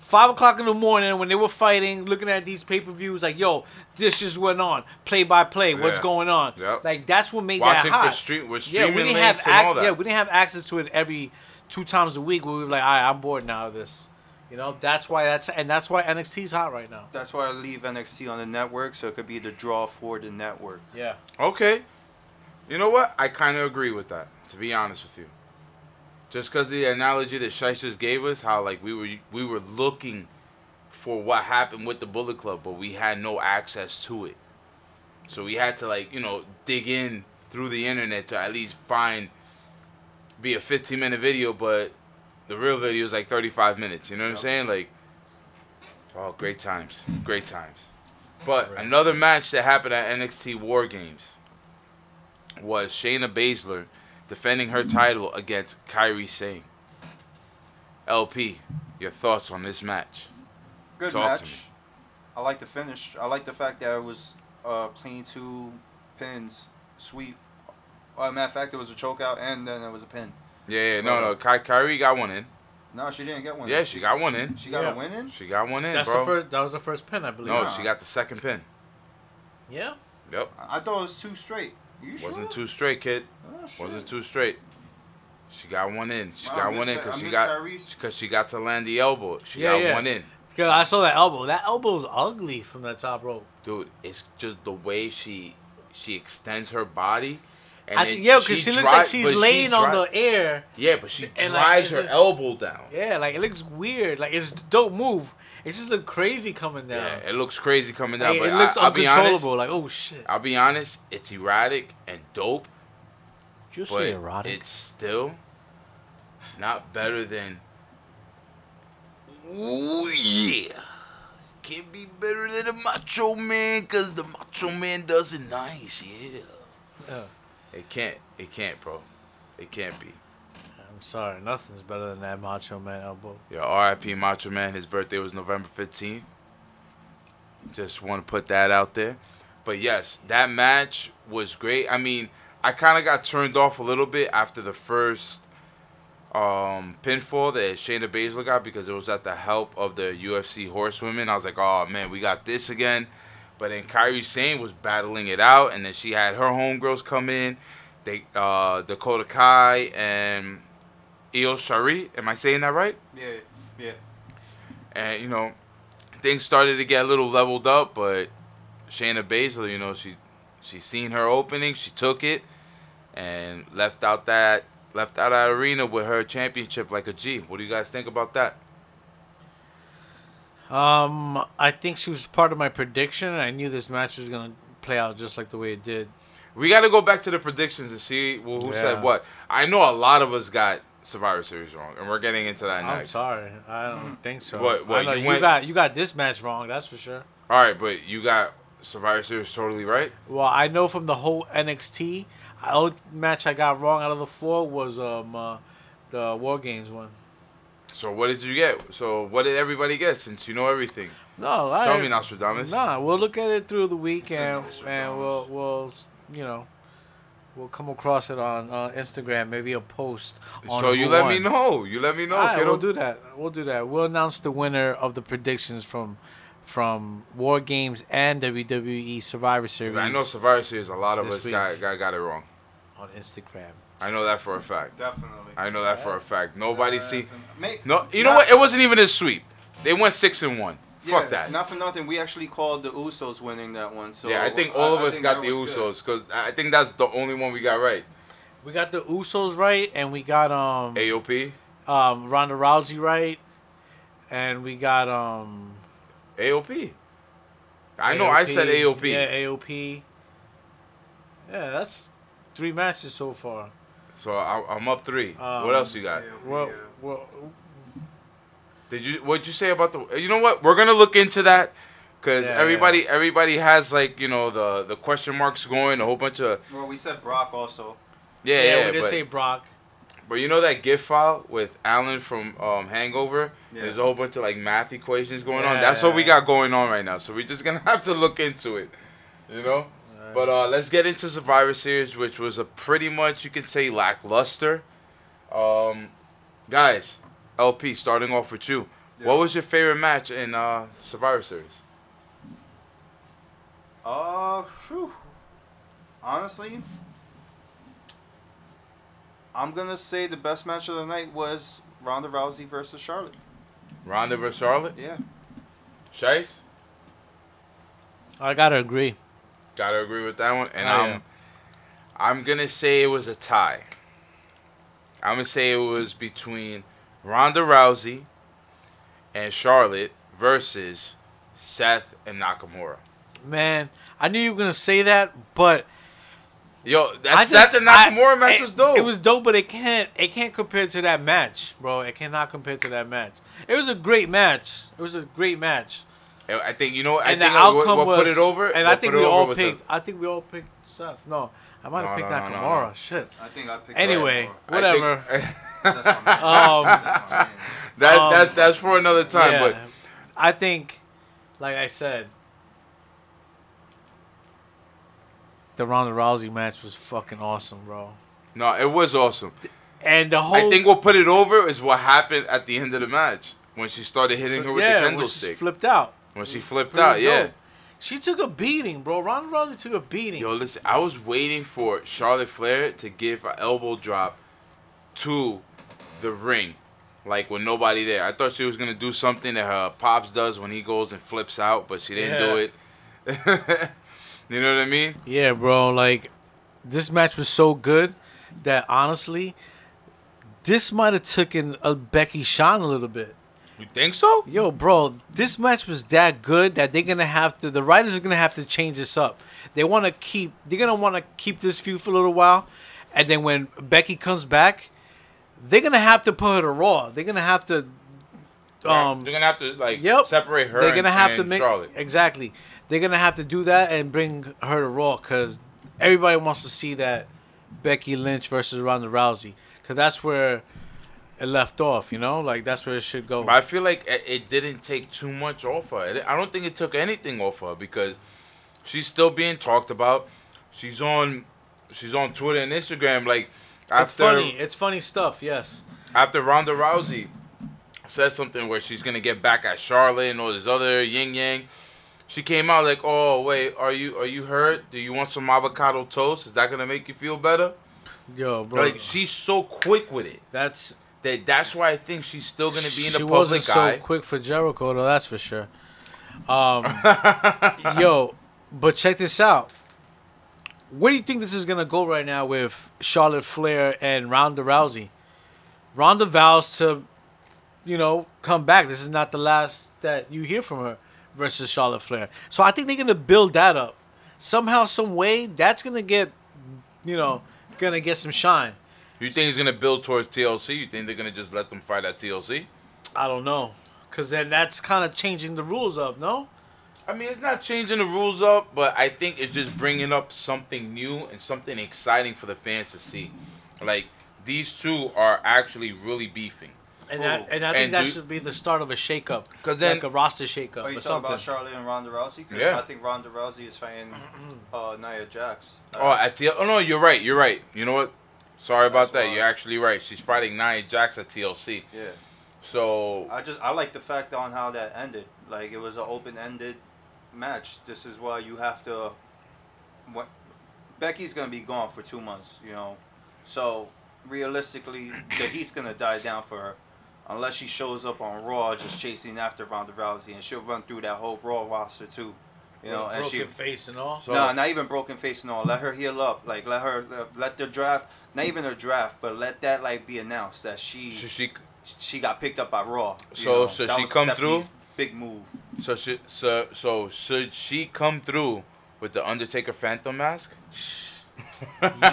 five o'clock in the morning when they were fighting, looking at these pay per views. Like, yo, this just went on, play by play. What's Yeah. going on? Yep. Like that's what made Watching that for hot. stream- with yeah, we didn't have links and all access. Yeah, we didn't have access to it every two times a week. Where we were like, all right, I'm bored now of this. You know, that's why that's and that's why NXT's hot right now. That's why I leave NXT on the network, so it could be the draw for the network. Yeah. Okay. You know what? I kind of agree with that. To be honest with you, just because the analogy that Shice just gave us, how like we were we were looking for what happened with the Bullet Club, but we had no access to it, so we had to like you know dig in through the internet to at least find be a 15 minute video, but the real video is like 35 minutes. You know what I'm saying? Like, oh, great times, great times. But Right. another match that happened at NXT War Games was Shayna Baszler defending her title against Kairi Sane. LP, your thoughts on this match? Good Talk match. I like the finish. I like the fact that it was uh, clean two pins, sweep. Uh, matter of fact, it was a choke out and then it was a pin. Yeah, yeah, no, no. Ky- Kairi got one in. No, she didn't get one. Yeah, she got one in. She got Yeah. a win in. She got one in, That's bro. the first. That was the first pin, I believe. no, Nah. she got the second pin. Yeah. Yep. I thought it was two straight. You sure? Wasn't two straight, kid. Oh, shit. Wasn't two straight. She got one in. She Wow, got one in because she got because she got to land the elbow. She Yeah, got yeah. one in. 'Cause I saw that elbow. That elbow's ugly from that top rope. Dude, it's just the way she she extends her body. And I then think, yeah, because she, looks like she's but she laying on the air. Yeah, but she and, drives it's her just- elbow down. Yeah, like it looks weird. Like it's a dope move. It's just look crazy coming down. Yeah, it looks crazy coming down. Like, but it looks I, I'll be honest. uncontrollable. Like oh shit. I'll be honest. It's erratic and dope. you say erotic? it's still not better than. Ooh yeah, can't be better than a Macho Man, cause the Macho Man does it nice. Yeah. Yeah. It can't. It can't, bro. It can't be. I'm sorry, nothing's better than that Macho Man elbow. Yeah, R.I.P. Macho Man. His birthday was November 15th. Just want to put that out there. But yes, that match was great. I mean, I kind of got turned off a little bit after the first um, pinfall that Shayna Baszler got because it was at the help of the UFC horsewomen. I was like, oh man, we got this again. But then Kairi Sane was battling it out, and then she had her homegirls come in. They uh, Dakota Kai and Io Shirai. Am I saying that right? Yeah, yeah. and you know things started to get a little leveled up but Shayna Baszler you know she she seen her opening she took it and left out that left out that arena with her championship like a G what do you guys think about that Um, I think she was part of my prediction. I knew this match was gonna play out just like the way it did. we got to go back to the predictions and see who Yeah. said what I know a lot of us got Survivor Series wrong and we're getting into that next. I'm sorry, I don't think so. What- what, I know you you, went- got you got this match wrong. That's for sure. all right but you got Survivor Series totally right Well, I know from the whole NXT, the only match I got wrong out of the four was um uh, the War Games one. So what did you get so what did everybody get since you know everything No, I, tell me Nostradamus Nah, we'll look at it through the week and and we'll we'll you know we'll come across it on uh, Instagram, maybe a post. On so you let me know you let me know Alright, kiddo. we'll do that. We'll do that. We'll announce the winner of the predictions from from War Games and WWE Survivor Series. I know Survivor Series, a lot of us week. got, got got it wrong. on Instagram. I know that for a fact. Definitely. I know that for a fact. Nobody see. Make, No, you know what? It wasn't even a sweep. They went six and one. yeah, Fuck that. Not for nothing. We actually called the Usos winning that one. So yeah, I think all of us got the. Usos because I think that's the only one we got right. We got the Usos right, and we got um AOP, um Ronda Rousey right, and we got um. AOP. I know. I said AOP. Yeah, AOP. Yeah, that's three matches so far. So I, I'm up three. Um, what else you got? Well, well, Did you? What'd you say about the? You know what? We're gonna look into that. Cause Yeah, everybody, everybody has like you know the the question marks going, a whole bunch of Well, we said Brock also. yeah, yeah, yeah. we did but- say Brock. But you know that GIF file with Alan from um, Hangover? Yeah. There's a whole bunch of like math equations going on. Yeah. That's what we got going on right now. So we're just gonna have to look into it. You know? But uh, let's get into Survivor Series, which was a pretty much you could say lackluster. Um, guys, LP, starting off with you. Yeah. What was your favorite match in uh, Survivor Series? Uh, phew. Honestly, I'm gonna say the best match of the night was Ronda Rousey versus Charlotte. Ronda vs. Charlotte? Yeah. Shice? I gotta agree. Gotta agree with that one. And Oh, I'm yeah. I'm gonna say it was a tie. I'm gonna say it was between Ronda Rousey and Charlotte versus Seth and Nakamura. Man, I knew you were gonna say that, but Yo, that Seth and Nakamura I- match it- was dope. It was dope, but it can't it can't compare to that match, bro. It cannot compare to that match. It was a great match. It was a great match. I think you know. I and the think what, outcome what was put it over. And I think we all was the- picked. I think we all picked Seth. No, I might have No, picked no, no, no, Nakamura. no. Shit. I think I picked. Anyway, I whatever. think- That's my man. Um, That's that Um, that that's for another time. yeah, But I think, like I said, the Ronda Rousey match was fucking awesome, bro. no, it was awesome. And the whole I think what put it over is what happened at the end of the match when she started hitting her with yeah, the when kendo she stick. flipped out. When she mm. flipped Pretty out, yeah. dope. She took a beating, bro. Ronda Rousey took a beating. Yo, listen, I was waiting for Charlotte Flair to give an elbow drop to the ring, like with nobody there. I thought she was gonna do something that her pops does when he goes and flips out, but she didn't do it. you know what I mean? Yeah, bro. Like this match was so good that honestly, this might have taken a Becky Shawn a little bit. You think so? Yo, bro, this match was that good that they're gonna have to. The writers are gonna have to change this up. They want to keep. They're gonna want to keep this feud for a little while, and then when Becky comes back, they're gonna have to put her to Raw. They're gonna have to. Um, they're gonna have to like Yep. separate her. They're gonna and, have to make Charlotte. exactly. They're gonna have to do that and bring her to Raw because everybody wants to see that Becky Lynch versus Ronda Rousey because that's where it left off. You know, like that's where it should go. But I feel like it, it didn't take too much off her. I don't think it took anything off her because she's still being talked about. She's on, she's on Twitter and Instagram. Like It's after funny. It's funny stuff. Yes. after Ronda Rousey said something where she's gonna get back at Charlotte and all this other yin yang. She came out like, "Oh wait, are you are you hurt? Do you want some avocado toast? Is that gonna make you feel better?" Yo, bro. Like she's so quick with it that's that that's why I think she's still gonna be in the she public wasn't eye. so quick for Jericho though. That's for sure. Um, yo, but check this out. Where do you think this is gonna go right now with Charlotte Flair and Ronda Rousey? Ronda vows to, you know, come back. This is not the last that you hear from her versus Charlotte Flair. So I think they're gonna build that up somehow, some way. That's gonna get, you know, gonna get some shine. You think he's gonna build towards TLC? You think they're gonna just let them fight at TLC? I don't know, cause then that's kind of changing the rules up. No. I mean, it's not changing the rules up, but I think it's just bringing up something new and something exciting for the fans to see. Like these two are actually really beefing. And that, and I think And that do- should be the start of a shakeup. 'Cause then- like a roster shakeup Are you or talking something. about Charlotte and Ronda Rousey? 'Cause Yeah. I think Ronda Rousey is fighting uh, Nia Jax. Uh, Oh, at TL. Oh no, you're right. You're right. You know what? Sorry about That's that. why. You're actually right. She's fighting Nia Jax at TLC. yeah. So I just I like the fact on how that ended. Like it was an open-ended match. This is why you have to. What Becky's gonna be gone for two months, you know, so realistically the heat's gonna die down for her, unless she shows up on Raw just chasing after Ronda Rousey, and she'll run through that whole Raw roster too, you know, and broken she. face and all. So- no, not even broken face and all. Let her heal up. Like let her let the draft. Not even her draft, but let that like be announced that she should she? she got picked up by Raw. So- know. so That she was come Stephanie's through? Big move. So should so so should she come through with the Undertaker Phantom mask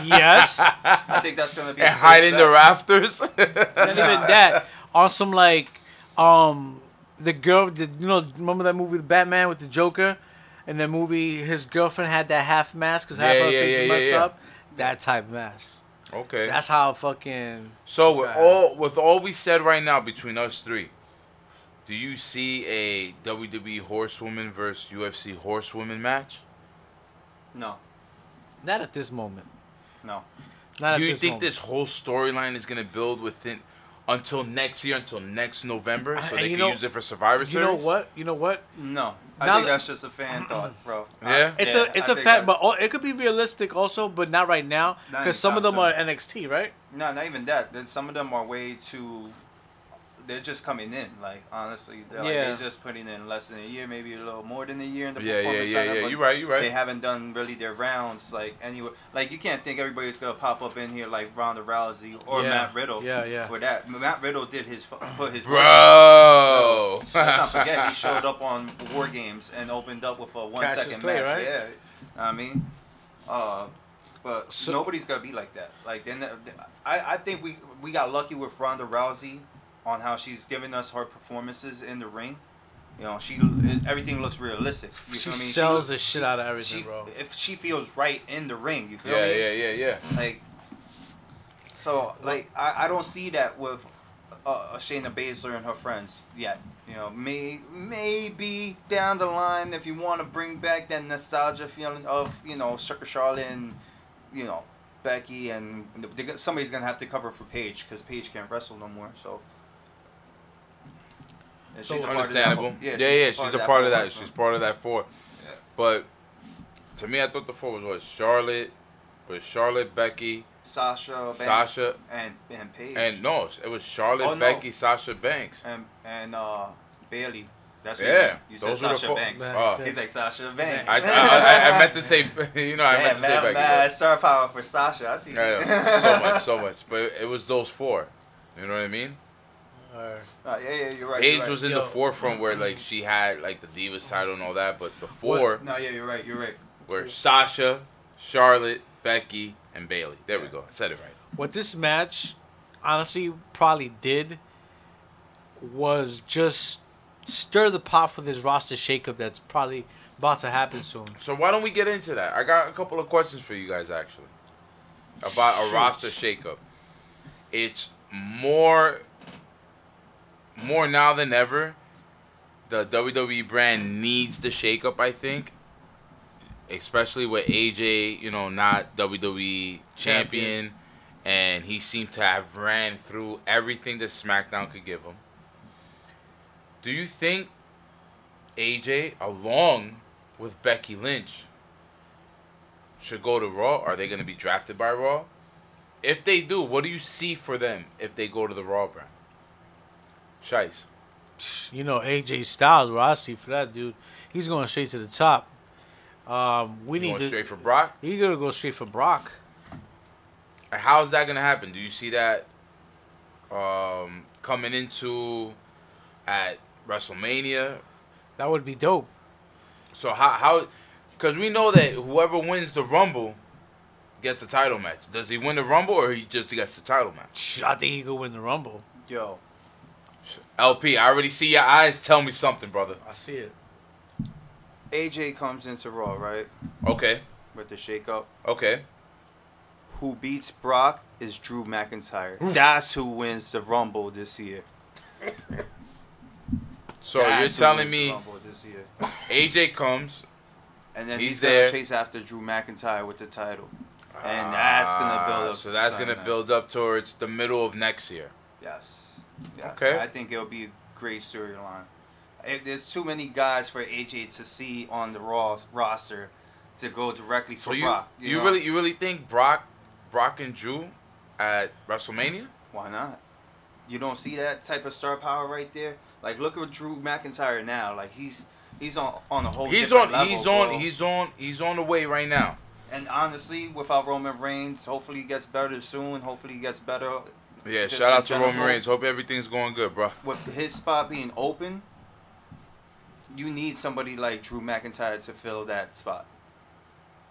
yes. I think that's gonna be a and safe hide in the bet. rafters? Not even that. On some like, um, the girl. The, you know, remember that movie, The Batman with the Joker, and the movie, his girlfriend had that half mask because half Yeah, of her yeah, face yeah, was yeah, messed yeah. up. That type of mask. okay. That's how fucking. So with all with all we said right now between us three, do you see a WWE Horsewoman versus UFC Horsewoman match? No, Not at this moment. no. Not at Do you this think moment. this whole storyline is gonna build within until next year, until next November, so And they can know- use it for Survivor Series? You Series? know what? You know what? No, I Now think that's just a fan thought, bro. Yeah? It's Yeah, a it's I a think fact, but all, it could be realistic also, but not right now because some of them anytime are. NXT, right? No, not even that. Then some of them are way too. They're just coming in. Like honestly, they're, like, Yeah. they're just putting in less than a year, maybe a little more than a year in the Yeah, yeah, performance yeah, center, yeah. You're right. You're They haven't done really their rounds like anywhere. Like you can't think everybody's gonna pop up in here like Ronda Rousey or Yeah. Matt Riddle. Yeah, yeah. For that, Matt Riddle did his put his. Bro. Let's not forget he showed up on War Games and opened up with a one Cassius second Clay, match. right? Yeah, I mean, uh, but So- nobody's gonna be like that. Like then, I I think we we got lucky with Ronda Rousey on how she's giving us her performances in the ring. You know, she everything looks realistic. You She feel me? sells looks- the shit out of everything, she, bro. If she feels right in the ring, you feel Yeah, me? yeah, yeah, yeah. Yeah. Like, so like I, I don't see that with uh, Shayna Baszler and her friends yet. You know, may maybe down the line if you want to bring back that nostalgia feeling of you know Char- Charlotte and you know Becky and somebody's gonna have to cover for Paige because Paige can't wrestle no more. So. And she's a part of that Understandable. whole- Yeah, yeah, she's a part of that. She's part of that four. Yeah. But to me, I thought the four was what Charlotte, was Charlotte, Becky, Sasha, Banks, Sasha. and and Paige, and no, it was Charlotte, Oh, no. Becky, Sasha Banks. and and uh, Bayley. That's Yeah, you, you said those Sasha four- Banks. Oh. He's like Sasha Banks. I, I, I, I meant to say, you know, I yeah, meant to say mad, Becky. mad star power for Sasha. I see. Yeah, yeah, so much, so much. But it was those four. You know what I mean? Or- Uh, yeah, yeah, you're right. Paige you're right. was in Yo. the forefront where like she had like the Divas title and all that, but the four No, yeah, you're right. You're right. Where Sasha, Charlotte, Becky, and Bayley. There we go. I said it right. What this match honestly probably did was just stir the pot for this roster shakeup that's probably about to happen soon. So why don't we get into that? I got a couple of questions for you guys actually about a Shoot. roster shakeup. It's more more now than ever. The WWE brand needs the shakeup, I think. Especially with AJ, you know, not WWE champion, Champion. and he seemed to have ran through everything that SmackDown could give him. Do you think AJ, along with Becky Lynch, should go to Raw? Are they going to be drafted by Raw? If they do, what do you see for them if they go to the Raw brand? Shice. You know AJ Styles, what I see for that dude, he's going straight to the top. Um, we need Going to. straight for Brock? He's gonna go straight for Brock. How's that going to happen? Do you see that um, coming into at WrestleMania? That would be dope. So how how because we know that whoever wins the Rumble gets a title match. Does he win the Rumble or he just gets the title match? I think he could win the Rumble. Yo, LP, I already see your eyes. Tell me something, brother. I see it. AJ comes into Raw, right? Okay, With the shakeup. okay. Who beats Brock is Drew McIntyre. That's who wins the Rumble this year. So That's you're telling me this year. AJ comes, And then He's he's, there. gonna chase after Drew McIntyre with the title. And that's gonna build Ah, up So that's something gonna else. build up towards the middle of next year. Yes. Yes. Okay. I think it'll be a great storyline. If there's too many guys for AJ to see on the Raw roster to go directly So for you Brock. you, know? really you really think Brock Brock and Drew at WrestleMania? Why not? You don't see that type of star power right there. Like look at Drew McIntyre now. Like he's he's on on a whole. He's on level, he's on bro. he's on he's on the way right now. And honestly, without Roman Reigns, hopefully he gets better soon. Hopefully he gets better Yeah, shout out in to Roman general. Reigns. Hope everything's going good, bro. with his spot being open, you need somebody like Drew McIntyre to fill that spot.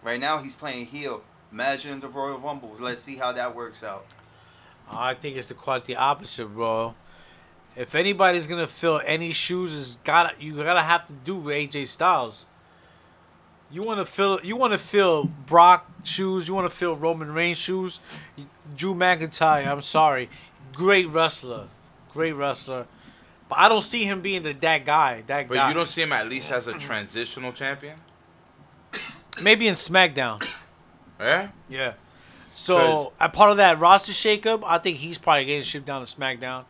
Right now, he's playing heel. Imagine the Royal Rumble. Let's see how that works out. I think it's the quite the opposite, bro. If anybody's gonna fill any shoes, is gotta you gotta have to do AJ Styles. You want to fill you want to fill Brock shoes. You want to fill Roman Reigns shoes. Drew McIntyre. I'm sorry, great wrestler, great wrestler, but I don't see him being the that guy. That But guy. you don't see him at least as a transitional champion? maybe in SmackDown. Yeah? Yeah. So, a part of that roster shakeup, I think he's probably getting shipped down to SmackDown.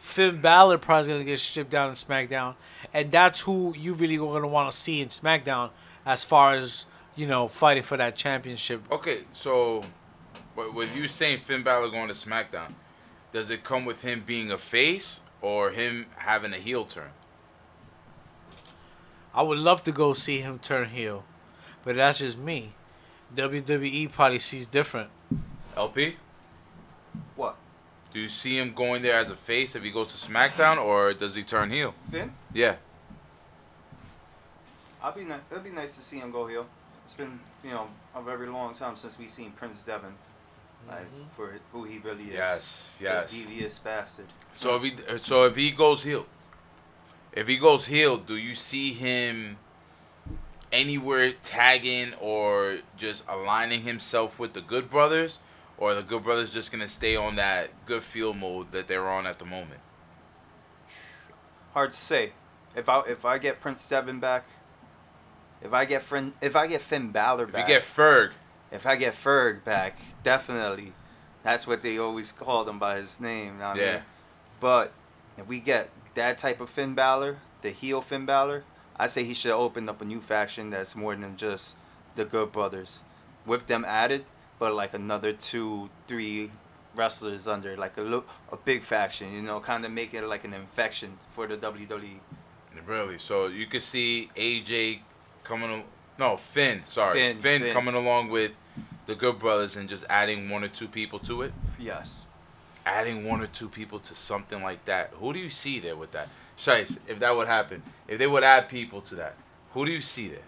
Finn Balor probably going to get shipped down to SmackDown, and that's who you really are going to want to see in SmackDown as far as you know fighting for that championship. Okay, so with with you saying Finn Balor going to SmackDown, does it come with him being a face or him having a heel turn? I would love to go see him turn heel, but that's just me. WWE probably sees different. LP? What? Do you see him going there as a face if he goes to SmackDown or does he turn heel? Finn? Yeah. I'll be ni- It'd be nice to see him go heel. It's been you know a very long time since we've seen Prince Devitt, like mm-hmm. for who he really is. Yes, The yes. devious bastard. So if he so if he goes heel, if he goes heel, do you see him anywhere tagging or just aligning himself with the Good Brothers, or the Good Brothers just gonna stay on that good feel mode that they're on at the moment? Hard to say. If I if I get Prince Devitt back, if I get Finn if I get Finn Balor If back, you get Ferg, if I get Ferg back, definitely. That's what they always called him by his name. know what I Yeah. mean? But if we get that type of Finn Balor, the heel Finn Balor, I say he should open up a new faction that's more than just the Good Brothers, with them added, but like another two, three wrestlers under like a look a big faction. You know, kind of make it like an infection for the. WWE. really. So you could see AJ coming. al- No, Finn. Sorry, Finn, Finn, Finn. coming along with the Good Brothers and just adding one or two people to it. Yes. adding one or two people to something like that. Who do you see there with that? Shice, if that would happen, if they would add people to that, who do you see there?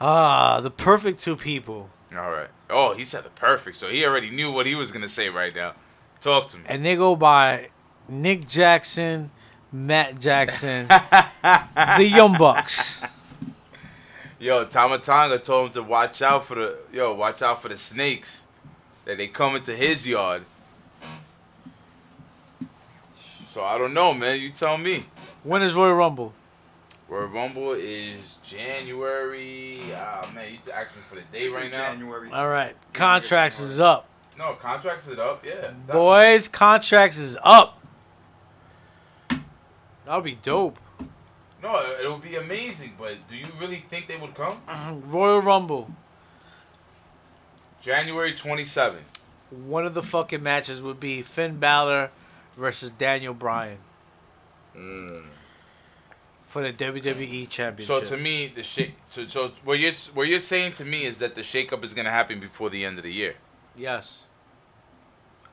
Ah, the perfect two people. All right. Oh, he said the perfect. So he already knew what he was gonna say right now. Talk to me. And they go by Nick Jackson, Matt Jackson, the Young Bucks. Yo, Tama Tonga told him to watch out for the yo, watch out for the snakes. That they come into his yard. So I don't know, man. You tell me. When is Royal Rumble? Royal Rumble is January. Ah man, you asked me for the date right now. January. All right, contracts is up. No, contracts is up. Yeah. definitely. Boys, contracts is up. That'll be dope. No, it- it'll be amazing. But do you really think they would come? Mm-hmm. Royal Rumble. January twenty seventh. One of the fucking matches would be Finn Balor versus Daniel Bryan mm. for the WWE Championship. So to me, the shake. So, so what you're what you're saying to me is that the shakeup is gonna happen before the end of the year. yes.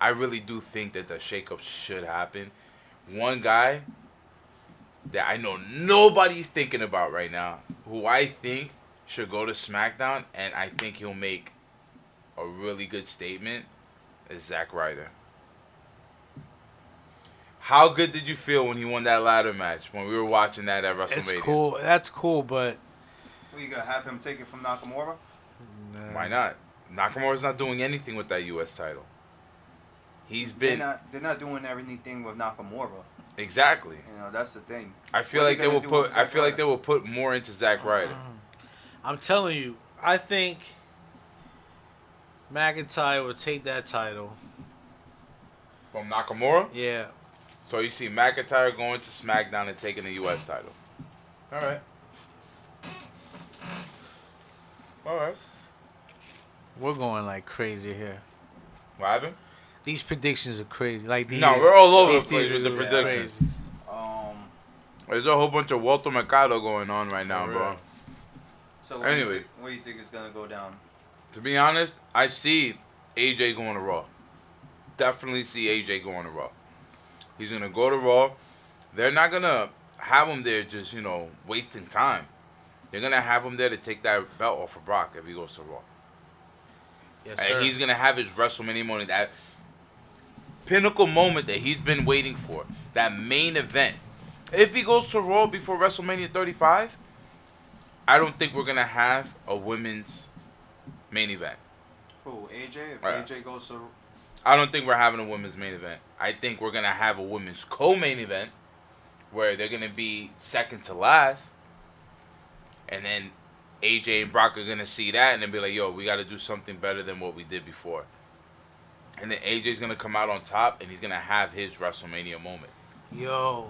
I really do think that the shakeup should happen. One guy that I know nobody's thinking about right now, who I think should go to SmackDown, and I think he'll make a really good statement, is Zack Ryder. How good did you feel when he won that ladder match when we were watching that at WrestleMania? It's cool. That's cool, but What, you gonna have him take it from Nakamura? Why not? Nakamura's not doing anything with that U.S. title. He's They're been not. They're not doing anything with Nakamura. Exactly. You know, that's the thing. I feel What like they they will gonna do with put. I Zack feel like they will put more into Zack mm-hmm. Ryder. I'm telling you, I think McIntyre will take that title. From Nakamura, Yeah. so you see McIntyre going to SmackDown and taking the U.S. Mm. title. All right. All right. We're going like crazy here. What happened? These predictions are crazy. Like these, No, we're all over the place with the predictions. crazy. Um. There's a whole bunch of Walter Mercado going on right now, For bro. real. So what do you Anyway. what do you think is gonna go down? To be honest, I see AJ going to Raw. Definitely see AJ going to Raw. He's gonna go to Raw. They're not gonna have him there just you know wasting time. They're gonna have him there to take that belt off of Brock if he goes to Raw. Yes, sir. And he's gonna have his WrestleMania moment, that pinnacle moment that he's been waiting for, that main event. If he goes to Raw before WrestleMania 35, I don't think we're gonna have a women's main event. Who AJ? If Right. AJ goes to I don't think we're having a women's main event. I think we're gonna have a women's co-main event where they're gonna be second to last, and then AJ and Brock are gonna see that and then be like, "Yo, we got to do something better than what we did before." And then AJ's gonna come out on top, and he's gonna have his WrestleMania moment. Yo,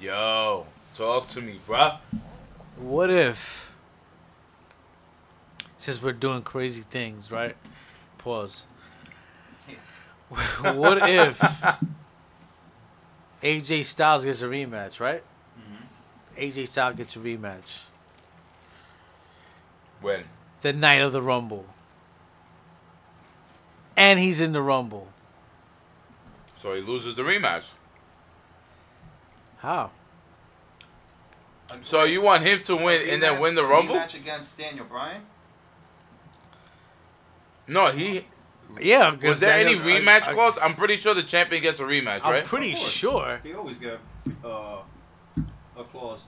Yo, talk to me, bruh. what if, since we're doing crazy things, right? Pause. what if AJ Styles gets a rematch, right? Mm-hmm. AJ Styles gets a rematch When? the night of the Rumble, and he's in the Rumble. So he loses the rematch. How? So you want him to win and then win the Rumble? Match against Daniel Bryan. No, he Yeah. Was there any Daniel- I- rematch I- clause? I'm pretty sure the champion gets a rematch, I'm right? pretty Of course. sure. They always get uh, a clause.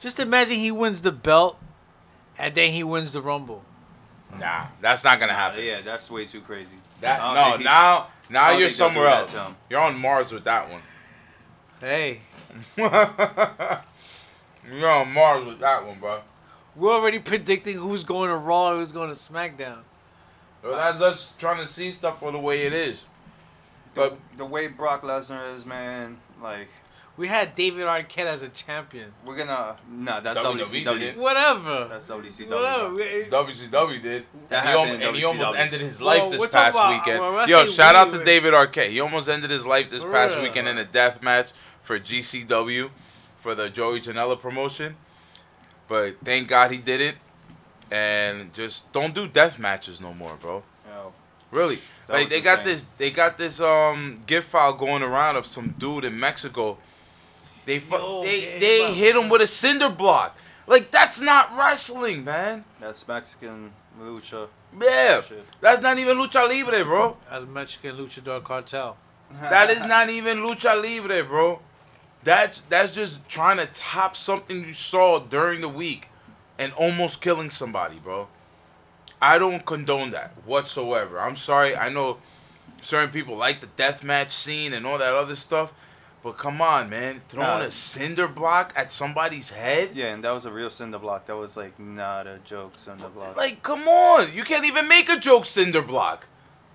Just imagine he wins the belt, and then he wins the Rumble. Nah, that's not gonna Uh, happen. yeah, that's way too crazy. That I don't no, he- now now you're think they'll do somewhere else. You're on Mars with that one. Hey, you're on Mars with that one, bro. we're already predicting who's going to Raw, who's going to SmackDown. So that's us trying to see stuff for the way it is. The, But the way Brock Lesnar is, man, like We had David Arquette as a champion. we're gonna nah, that's WWE WCW. did. Whatever. That's WCW. Whatever. WCW did, That and, he, happened almo- in and he almost ended his Well, life this past about- weekend. well, Yo, say shout out to were- David Arquette. He almost ended his life this past real. weekend in a death match for GCW for the Joey Janela promotion. But thank God he did it. And just don't do death matches no more, bro. Yo, Really. That like was they got this they got this um gift file going around of some dude in Mexico. They fu- Yo, they yeah, they bro. hit him with a cinder block. Like that's not wrestling, man. That's Mexican lucha. Yeah, Shit. that's not even lucha libre, bro. As Mexican luchador cartel. That is not even lucha libre, bro. That's that's just trying to top something you saw during the week and almost killing somebody, bro. I don't condone that whatsoever. I'm sorry. I know certain people like the death match scene and all that other stuff, but come on, man, throwing a cinder block at somebody's head. Yeah, and that was a real cinder block. That was like not a joke cinder block. Like, come on, you can't even make a joke cinder block.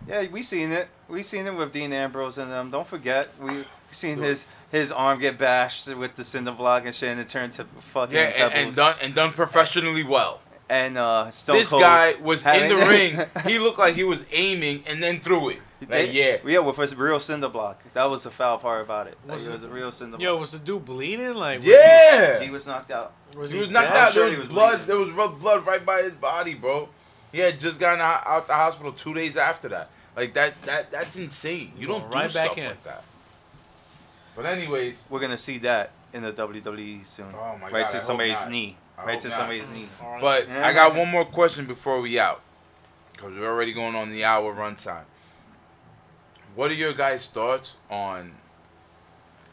yeah, we seen it. We seen it with Dean Ambrose and them. Don't forget, we seen his his arm get bashed with the cinder block and shit, and it turned to fucking Yeah, and, and done and done professionally well. And uh, Stone this Cold guy was in the ring. He looked like he was aiming and then threw it. They- Like, yeah. yeah, with a real cinder block. That was the foul part about it. Like, Was it it- was a real cinder Yo, was the dude bleeding? Like, Yeah. He was knocked out. he, was He he was knocked dead? out. sure there was was blood. There was rough blood right by his body, bro. He had just gotten out, out the hospital two days after that. Like that. That that's insane. You don't do Right back stuff in. like that. But anyways, We're gonna see that in the WWE soon. Oh my right God, I to hope somebody's not. knee. I right to not. somebody's knee. But Yeah. I got one more question before we out, because we're already going on the hour runtime. What are your guys' thoughts on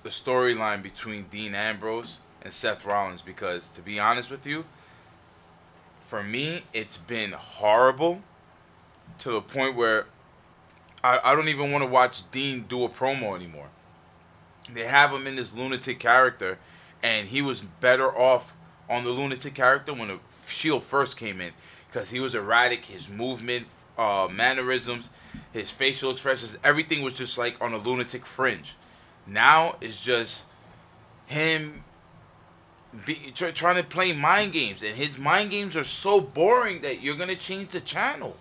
the storyline between Dean Ambrose and Seth Rollins? Because to be honest with you, for me, it's been horrible to the point where I, I don't even want to watch Dean do a promo anymore. They have him in this lunatic character, and he was better off on the lunatic character when the Shield first came in because he was erratic. His movement, uh, mannerisms, his facial expressions, everything was just like on a lunatic fringe. Now it's just him be, try, trying to play mind games, and his mind games are so boring that you're gonna change the channel.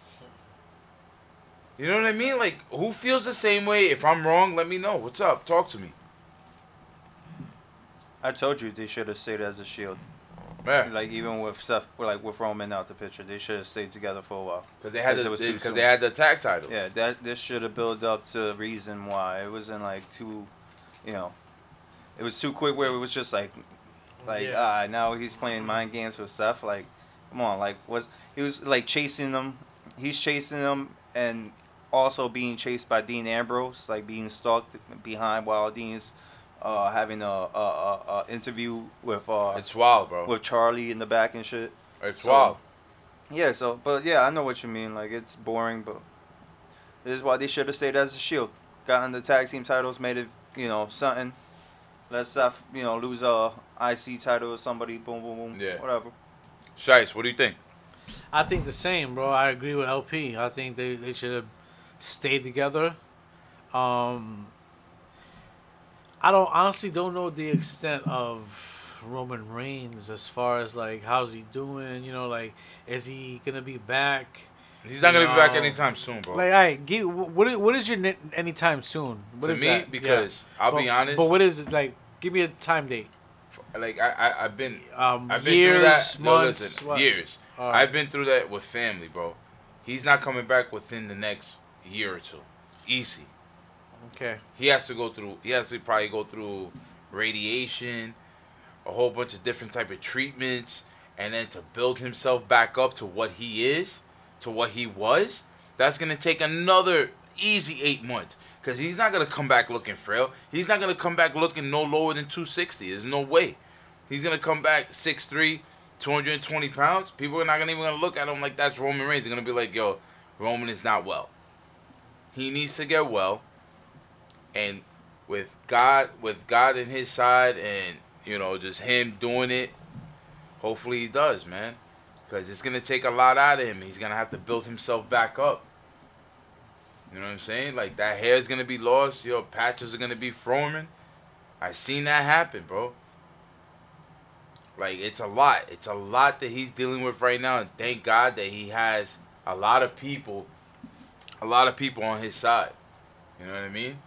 You know what I mean? Like, who feels the same way? If I'm wrong, let me know. What's up? Talk to me. I told you they should have stayed as a shield. Like even with Seth, like with Roman out the picture, they should have stayed together for a while. because they had the because they had the tag title. Yeah, that this should have built up to the reason why it wasn't like too, you know, it was too quick where it was just like, like Yeah. ah now he's playing mind games with Seth. Like, come on, like was he was like chasing them, he's chasing them and also being chased by Dean Ambrose, like being stalked behind while Dean's uh, having a, a, a, a interview with uh, It's wild, bro. with Charly in the back and shit. It's So- wild. Yeah, so but yeah, I know what you mean. Like it's boring, but this is why they should have stayed as a shield. Gotten the tag team titles, made it you know something. Let Seth you know lose a IC title or somebody. Boom, boom, boom. Yeah. Whatever. Shice, what do you think? I think the same, bro. I agree with LP. I think they, they should have stayed together. Um, I don't honestly don't know the extent of Roman Reigns as far as like how's he doing. You know, like is he gonna be back? He's not gonna be back anytime soon, bro. Like, all right, give, what is, what is your ne- anytime soon? What to me, that? because I'll be honest, But what is it like? Give me a time date. like I, I I've been Um, I've been years, through that. No, months, listen, what? years. Right. I've been through that with family, bro. He's not coming back within the next year or two. Easy. Okay. He has to go through. He has to probably go through radiation, a whole bunch of different type of treatments, and then to build himself back up to what he is, to what he was. That's gonna take another easy eight months. Cause he's not gonna come back looking frail. He's not gonna come back looking no lower than 260. There's no way. He's gonna come back 6'3", 220 pounds. People are not gonna even gonna look at him like that's Roman Reigns. They're gonna be like, yo, Roman is not well. He needs to get well and with God with God in his side and you know just him doing it hopefully he does man. Because it's gonna take a lot out of him. He's gonna have to build himself back up. You know what I'm saying? Like that hair is gonna be lost. Your patches are gonna be forming. I seen that happen bro. Like it's a lot. It's a lot that he's dealing with right now. And thank God that he has a lot of people a lot of people on his side. You know what I mean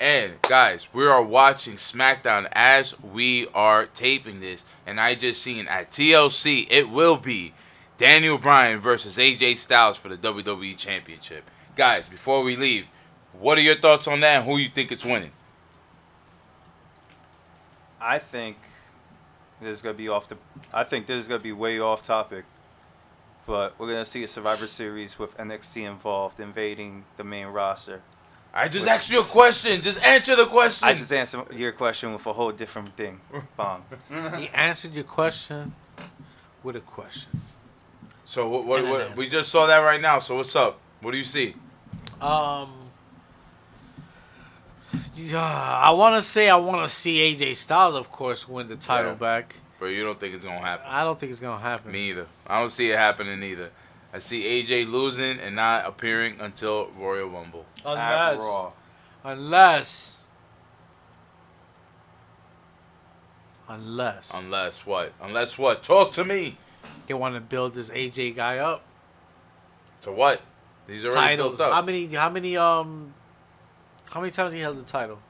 and guys, we are watching SmackDown as we are taping this, and I just seen at TLC it will be Daniel Bryan versus AJ Styles for the WWE Championship. Guys, before we leave, what are your thoughts on that? And who you think is winning? I think this is gonna be off the. I think this is gonna be way off topic. But we're gonna see a Survivor Series with NXT involved, invading the main roster. I just asked you a question. Just answer the question. I just answered your question with a whole different thing. Bong. He answered your question with a question. so what, what, And an what we just saw that right now. So what's up? What do you see? Um, yeah, I want to say I want to see AJ Styles, of course, win the title Yeah. back. But you don't think it's gonna happen? I don't think it's gonna happen. Me either. I don't see it happening either. I see AJ losing and not appearing until Royal Rumble. Unless, unless, unless, Unless what? Unless what? Talk to me. they want to build this AJ guy up. To what? He's already Titles. built up. How many? How many? Um, how many times he held the title?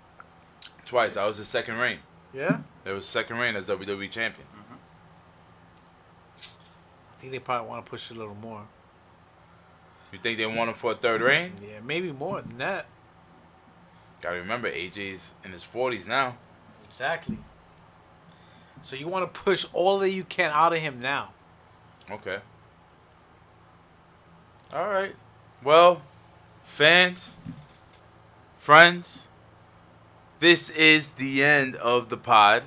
Twice. That was his second reign. Yeah, That was second reign as WWE champion. I think they probably want to push it a little more. You think they want him for a third reign? Yeah, maybe more than that. Gotta remember, AJ's in his forties now. Exactly. So you want to push all that you can out of him now. Okay. All right. Well, fans, friends, this is the end of the pod.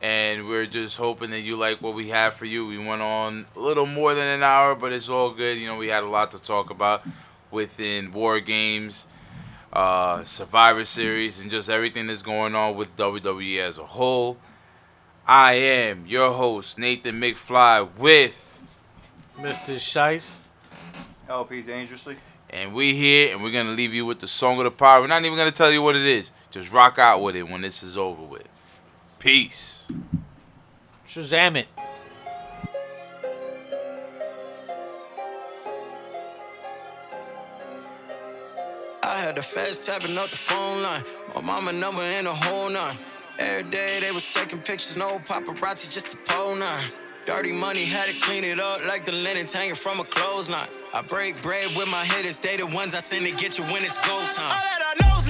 And we're just hoping that you like what we have for you. We went on a little more than an hour, but it's all good. You know, we had a lot to talk about within War Games, uh, Survivor Series, and just everything that's going on with WWE as a whole. I am your host, Nathan McFly, with Mr. Shice. LP dangerously. And we here, and we're gonna leave you with the song of the power. We're not even gonna tell you what it is. Just rock out with it when this is over with. Peace. Shazam it. I had the feds tapping up the phone line. My mama number in the whole nine. Every day they was taking pictures, no paparazzi, just a pole nine. Dirty money had to clean it up like the linens hanging from a clothesline. I break bread with my hitters, they the ones I send to get you when it's go time. All that I know is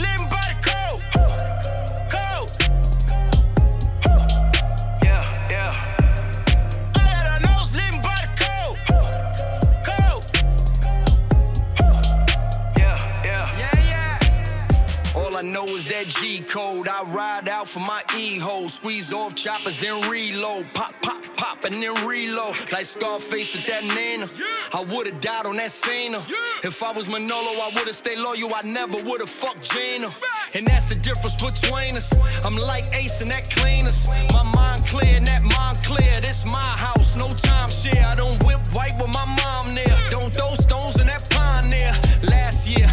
I know is that G code. I ride out for my E hole. Squeeze off choppers, then reload. Pop, pop, pop, and then reload. Like Scarface with that Nina. I would've died on that scene. If I was Manolo, I would've stayed loyal. I never would've fucked Gina. And that's the difference between us. I'm like Ace and that cleaners. My mind clear and that mind clear. This my house, no time share. I don't whip white with my mom there. Don't throw stones in that pond there. Last year,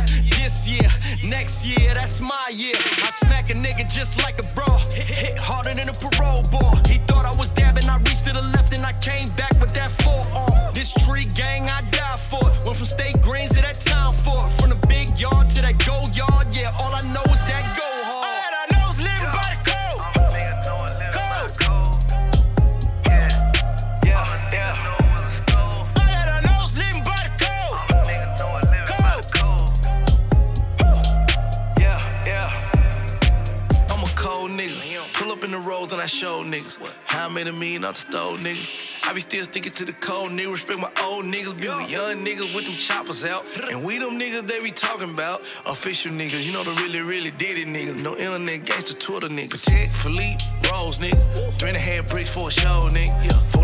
this year, next year, that's my year. I smack a nigga just like a bro. Hit, hit harder than a parole board. He thought I was dabbing, I reached to the left and I came back with that forearm. This tree gang, I die for. Went from state greens to that town for. From the big yard to that go yard, made a million the stove, nigga. I be still sticking to the code, nigga. Respect my old niggas. Be with young niggas with them choppers out. And we them niggas they be talking about. Official niggas, you know the really, really did it, niggas. No internet gangster Twitter niggas. Protect Philippe, Rose, nigga. Three and a half bricks for a show, nigga.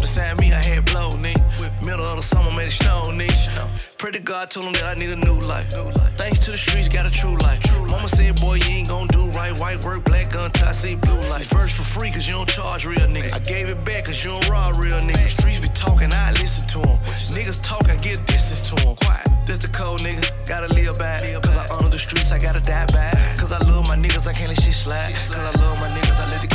The sign me, I had blow, nigga. Middle of the summer, made it snow, nigga. Pray to God, told him that I need a new life. Thanks to the streets, got a true life. Mama said, boy, you ain't gon' do right. White work, black gun, tie, see blue light. First for free, cause you don't charge real niggas. I gave it back, cause you don't rob real niggas. Streets be talking, I listen to them. Niggas talk, I get distance to them. Quiet. This the code, nigga. Gotta live bad. Cause I honor the streets, I gotta die bad. Cause I love my niggas, I can't let shit slide. Cause I love my niggas, I let the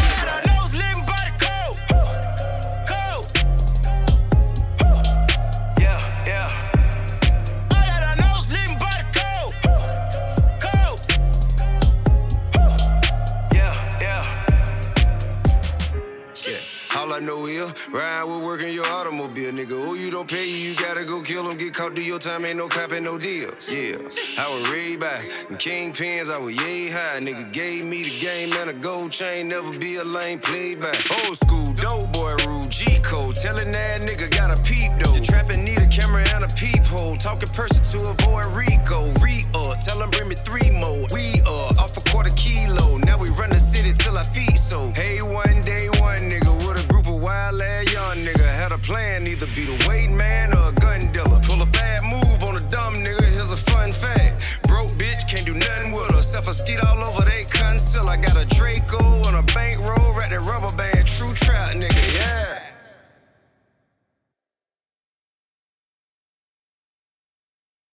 I no ill. Ride with working your automobile, nigga. Oh, you don't pay you, you gotta go kill them. Get caught, do your time, ain't no cop, ain't no deals. Yeah, I was raised by and kingpins, I was yay high. Nigga gave me the game and a gold chain, never be a lame played by. Old school, dope boy rule, G code. Telling that nigga got a peep though. The trapping need a camera and a peephole. Talking person to avoid Rico. Re up, tell him bring me three more. We uh, off a quarter kilo. Now we run the city till our feet so. Hey, one day, one nigga wild ass young nigga. Had a plan, either be the weight man or a gun dealer. Pull a fat move on a dumb nigga, here's a fun fact. Broke bitch, can't do nothing with her. Self a skeet all over they conceal. I got a Draco on a bankroll, wrapped in rubber band. True trout nigga, yeah.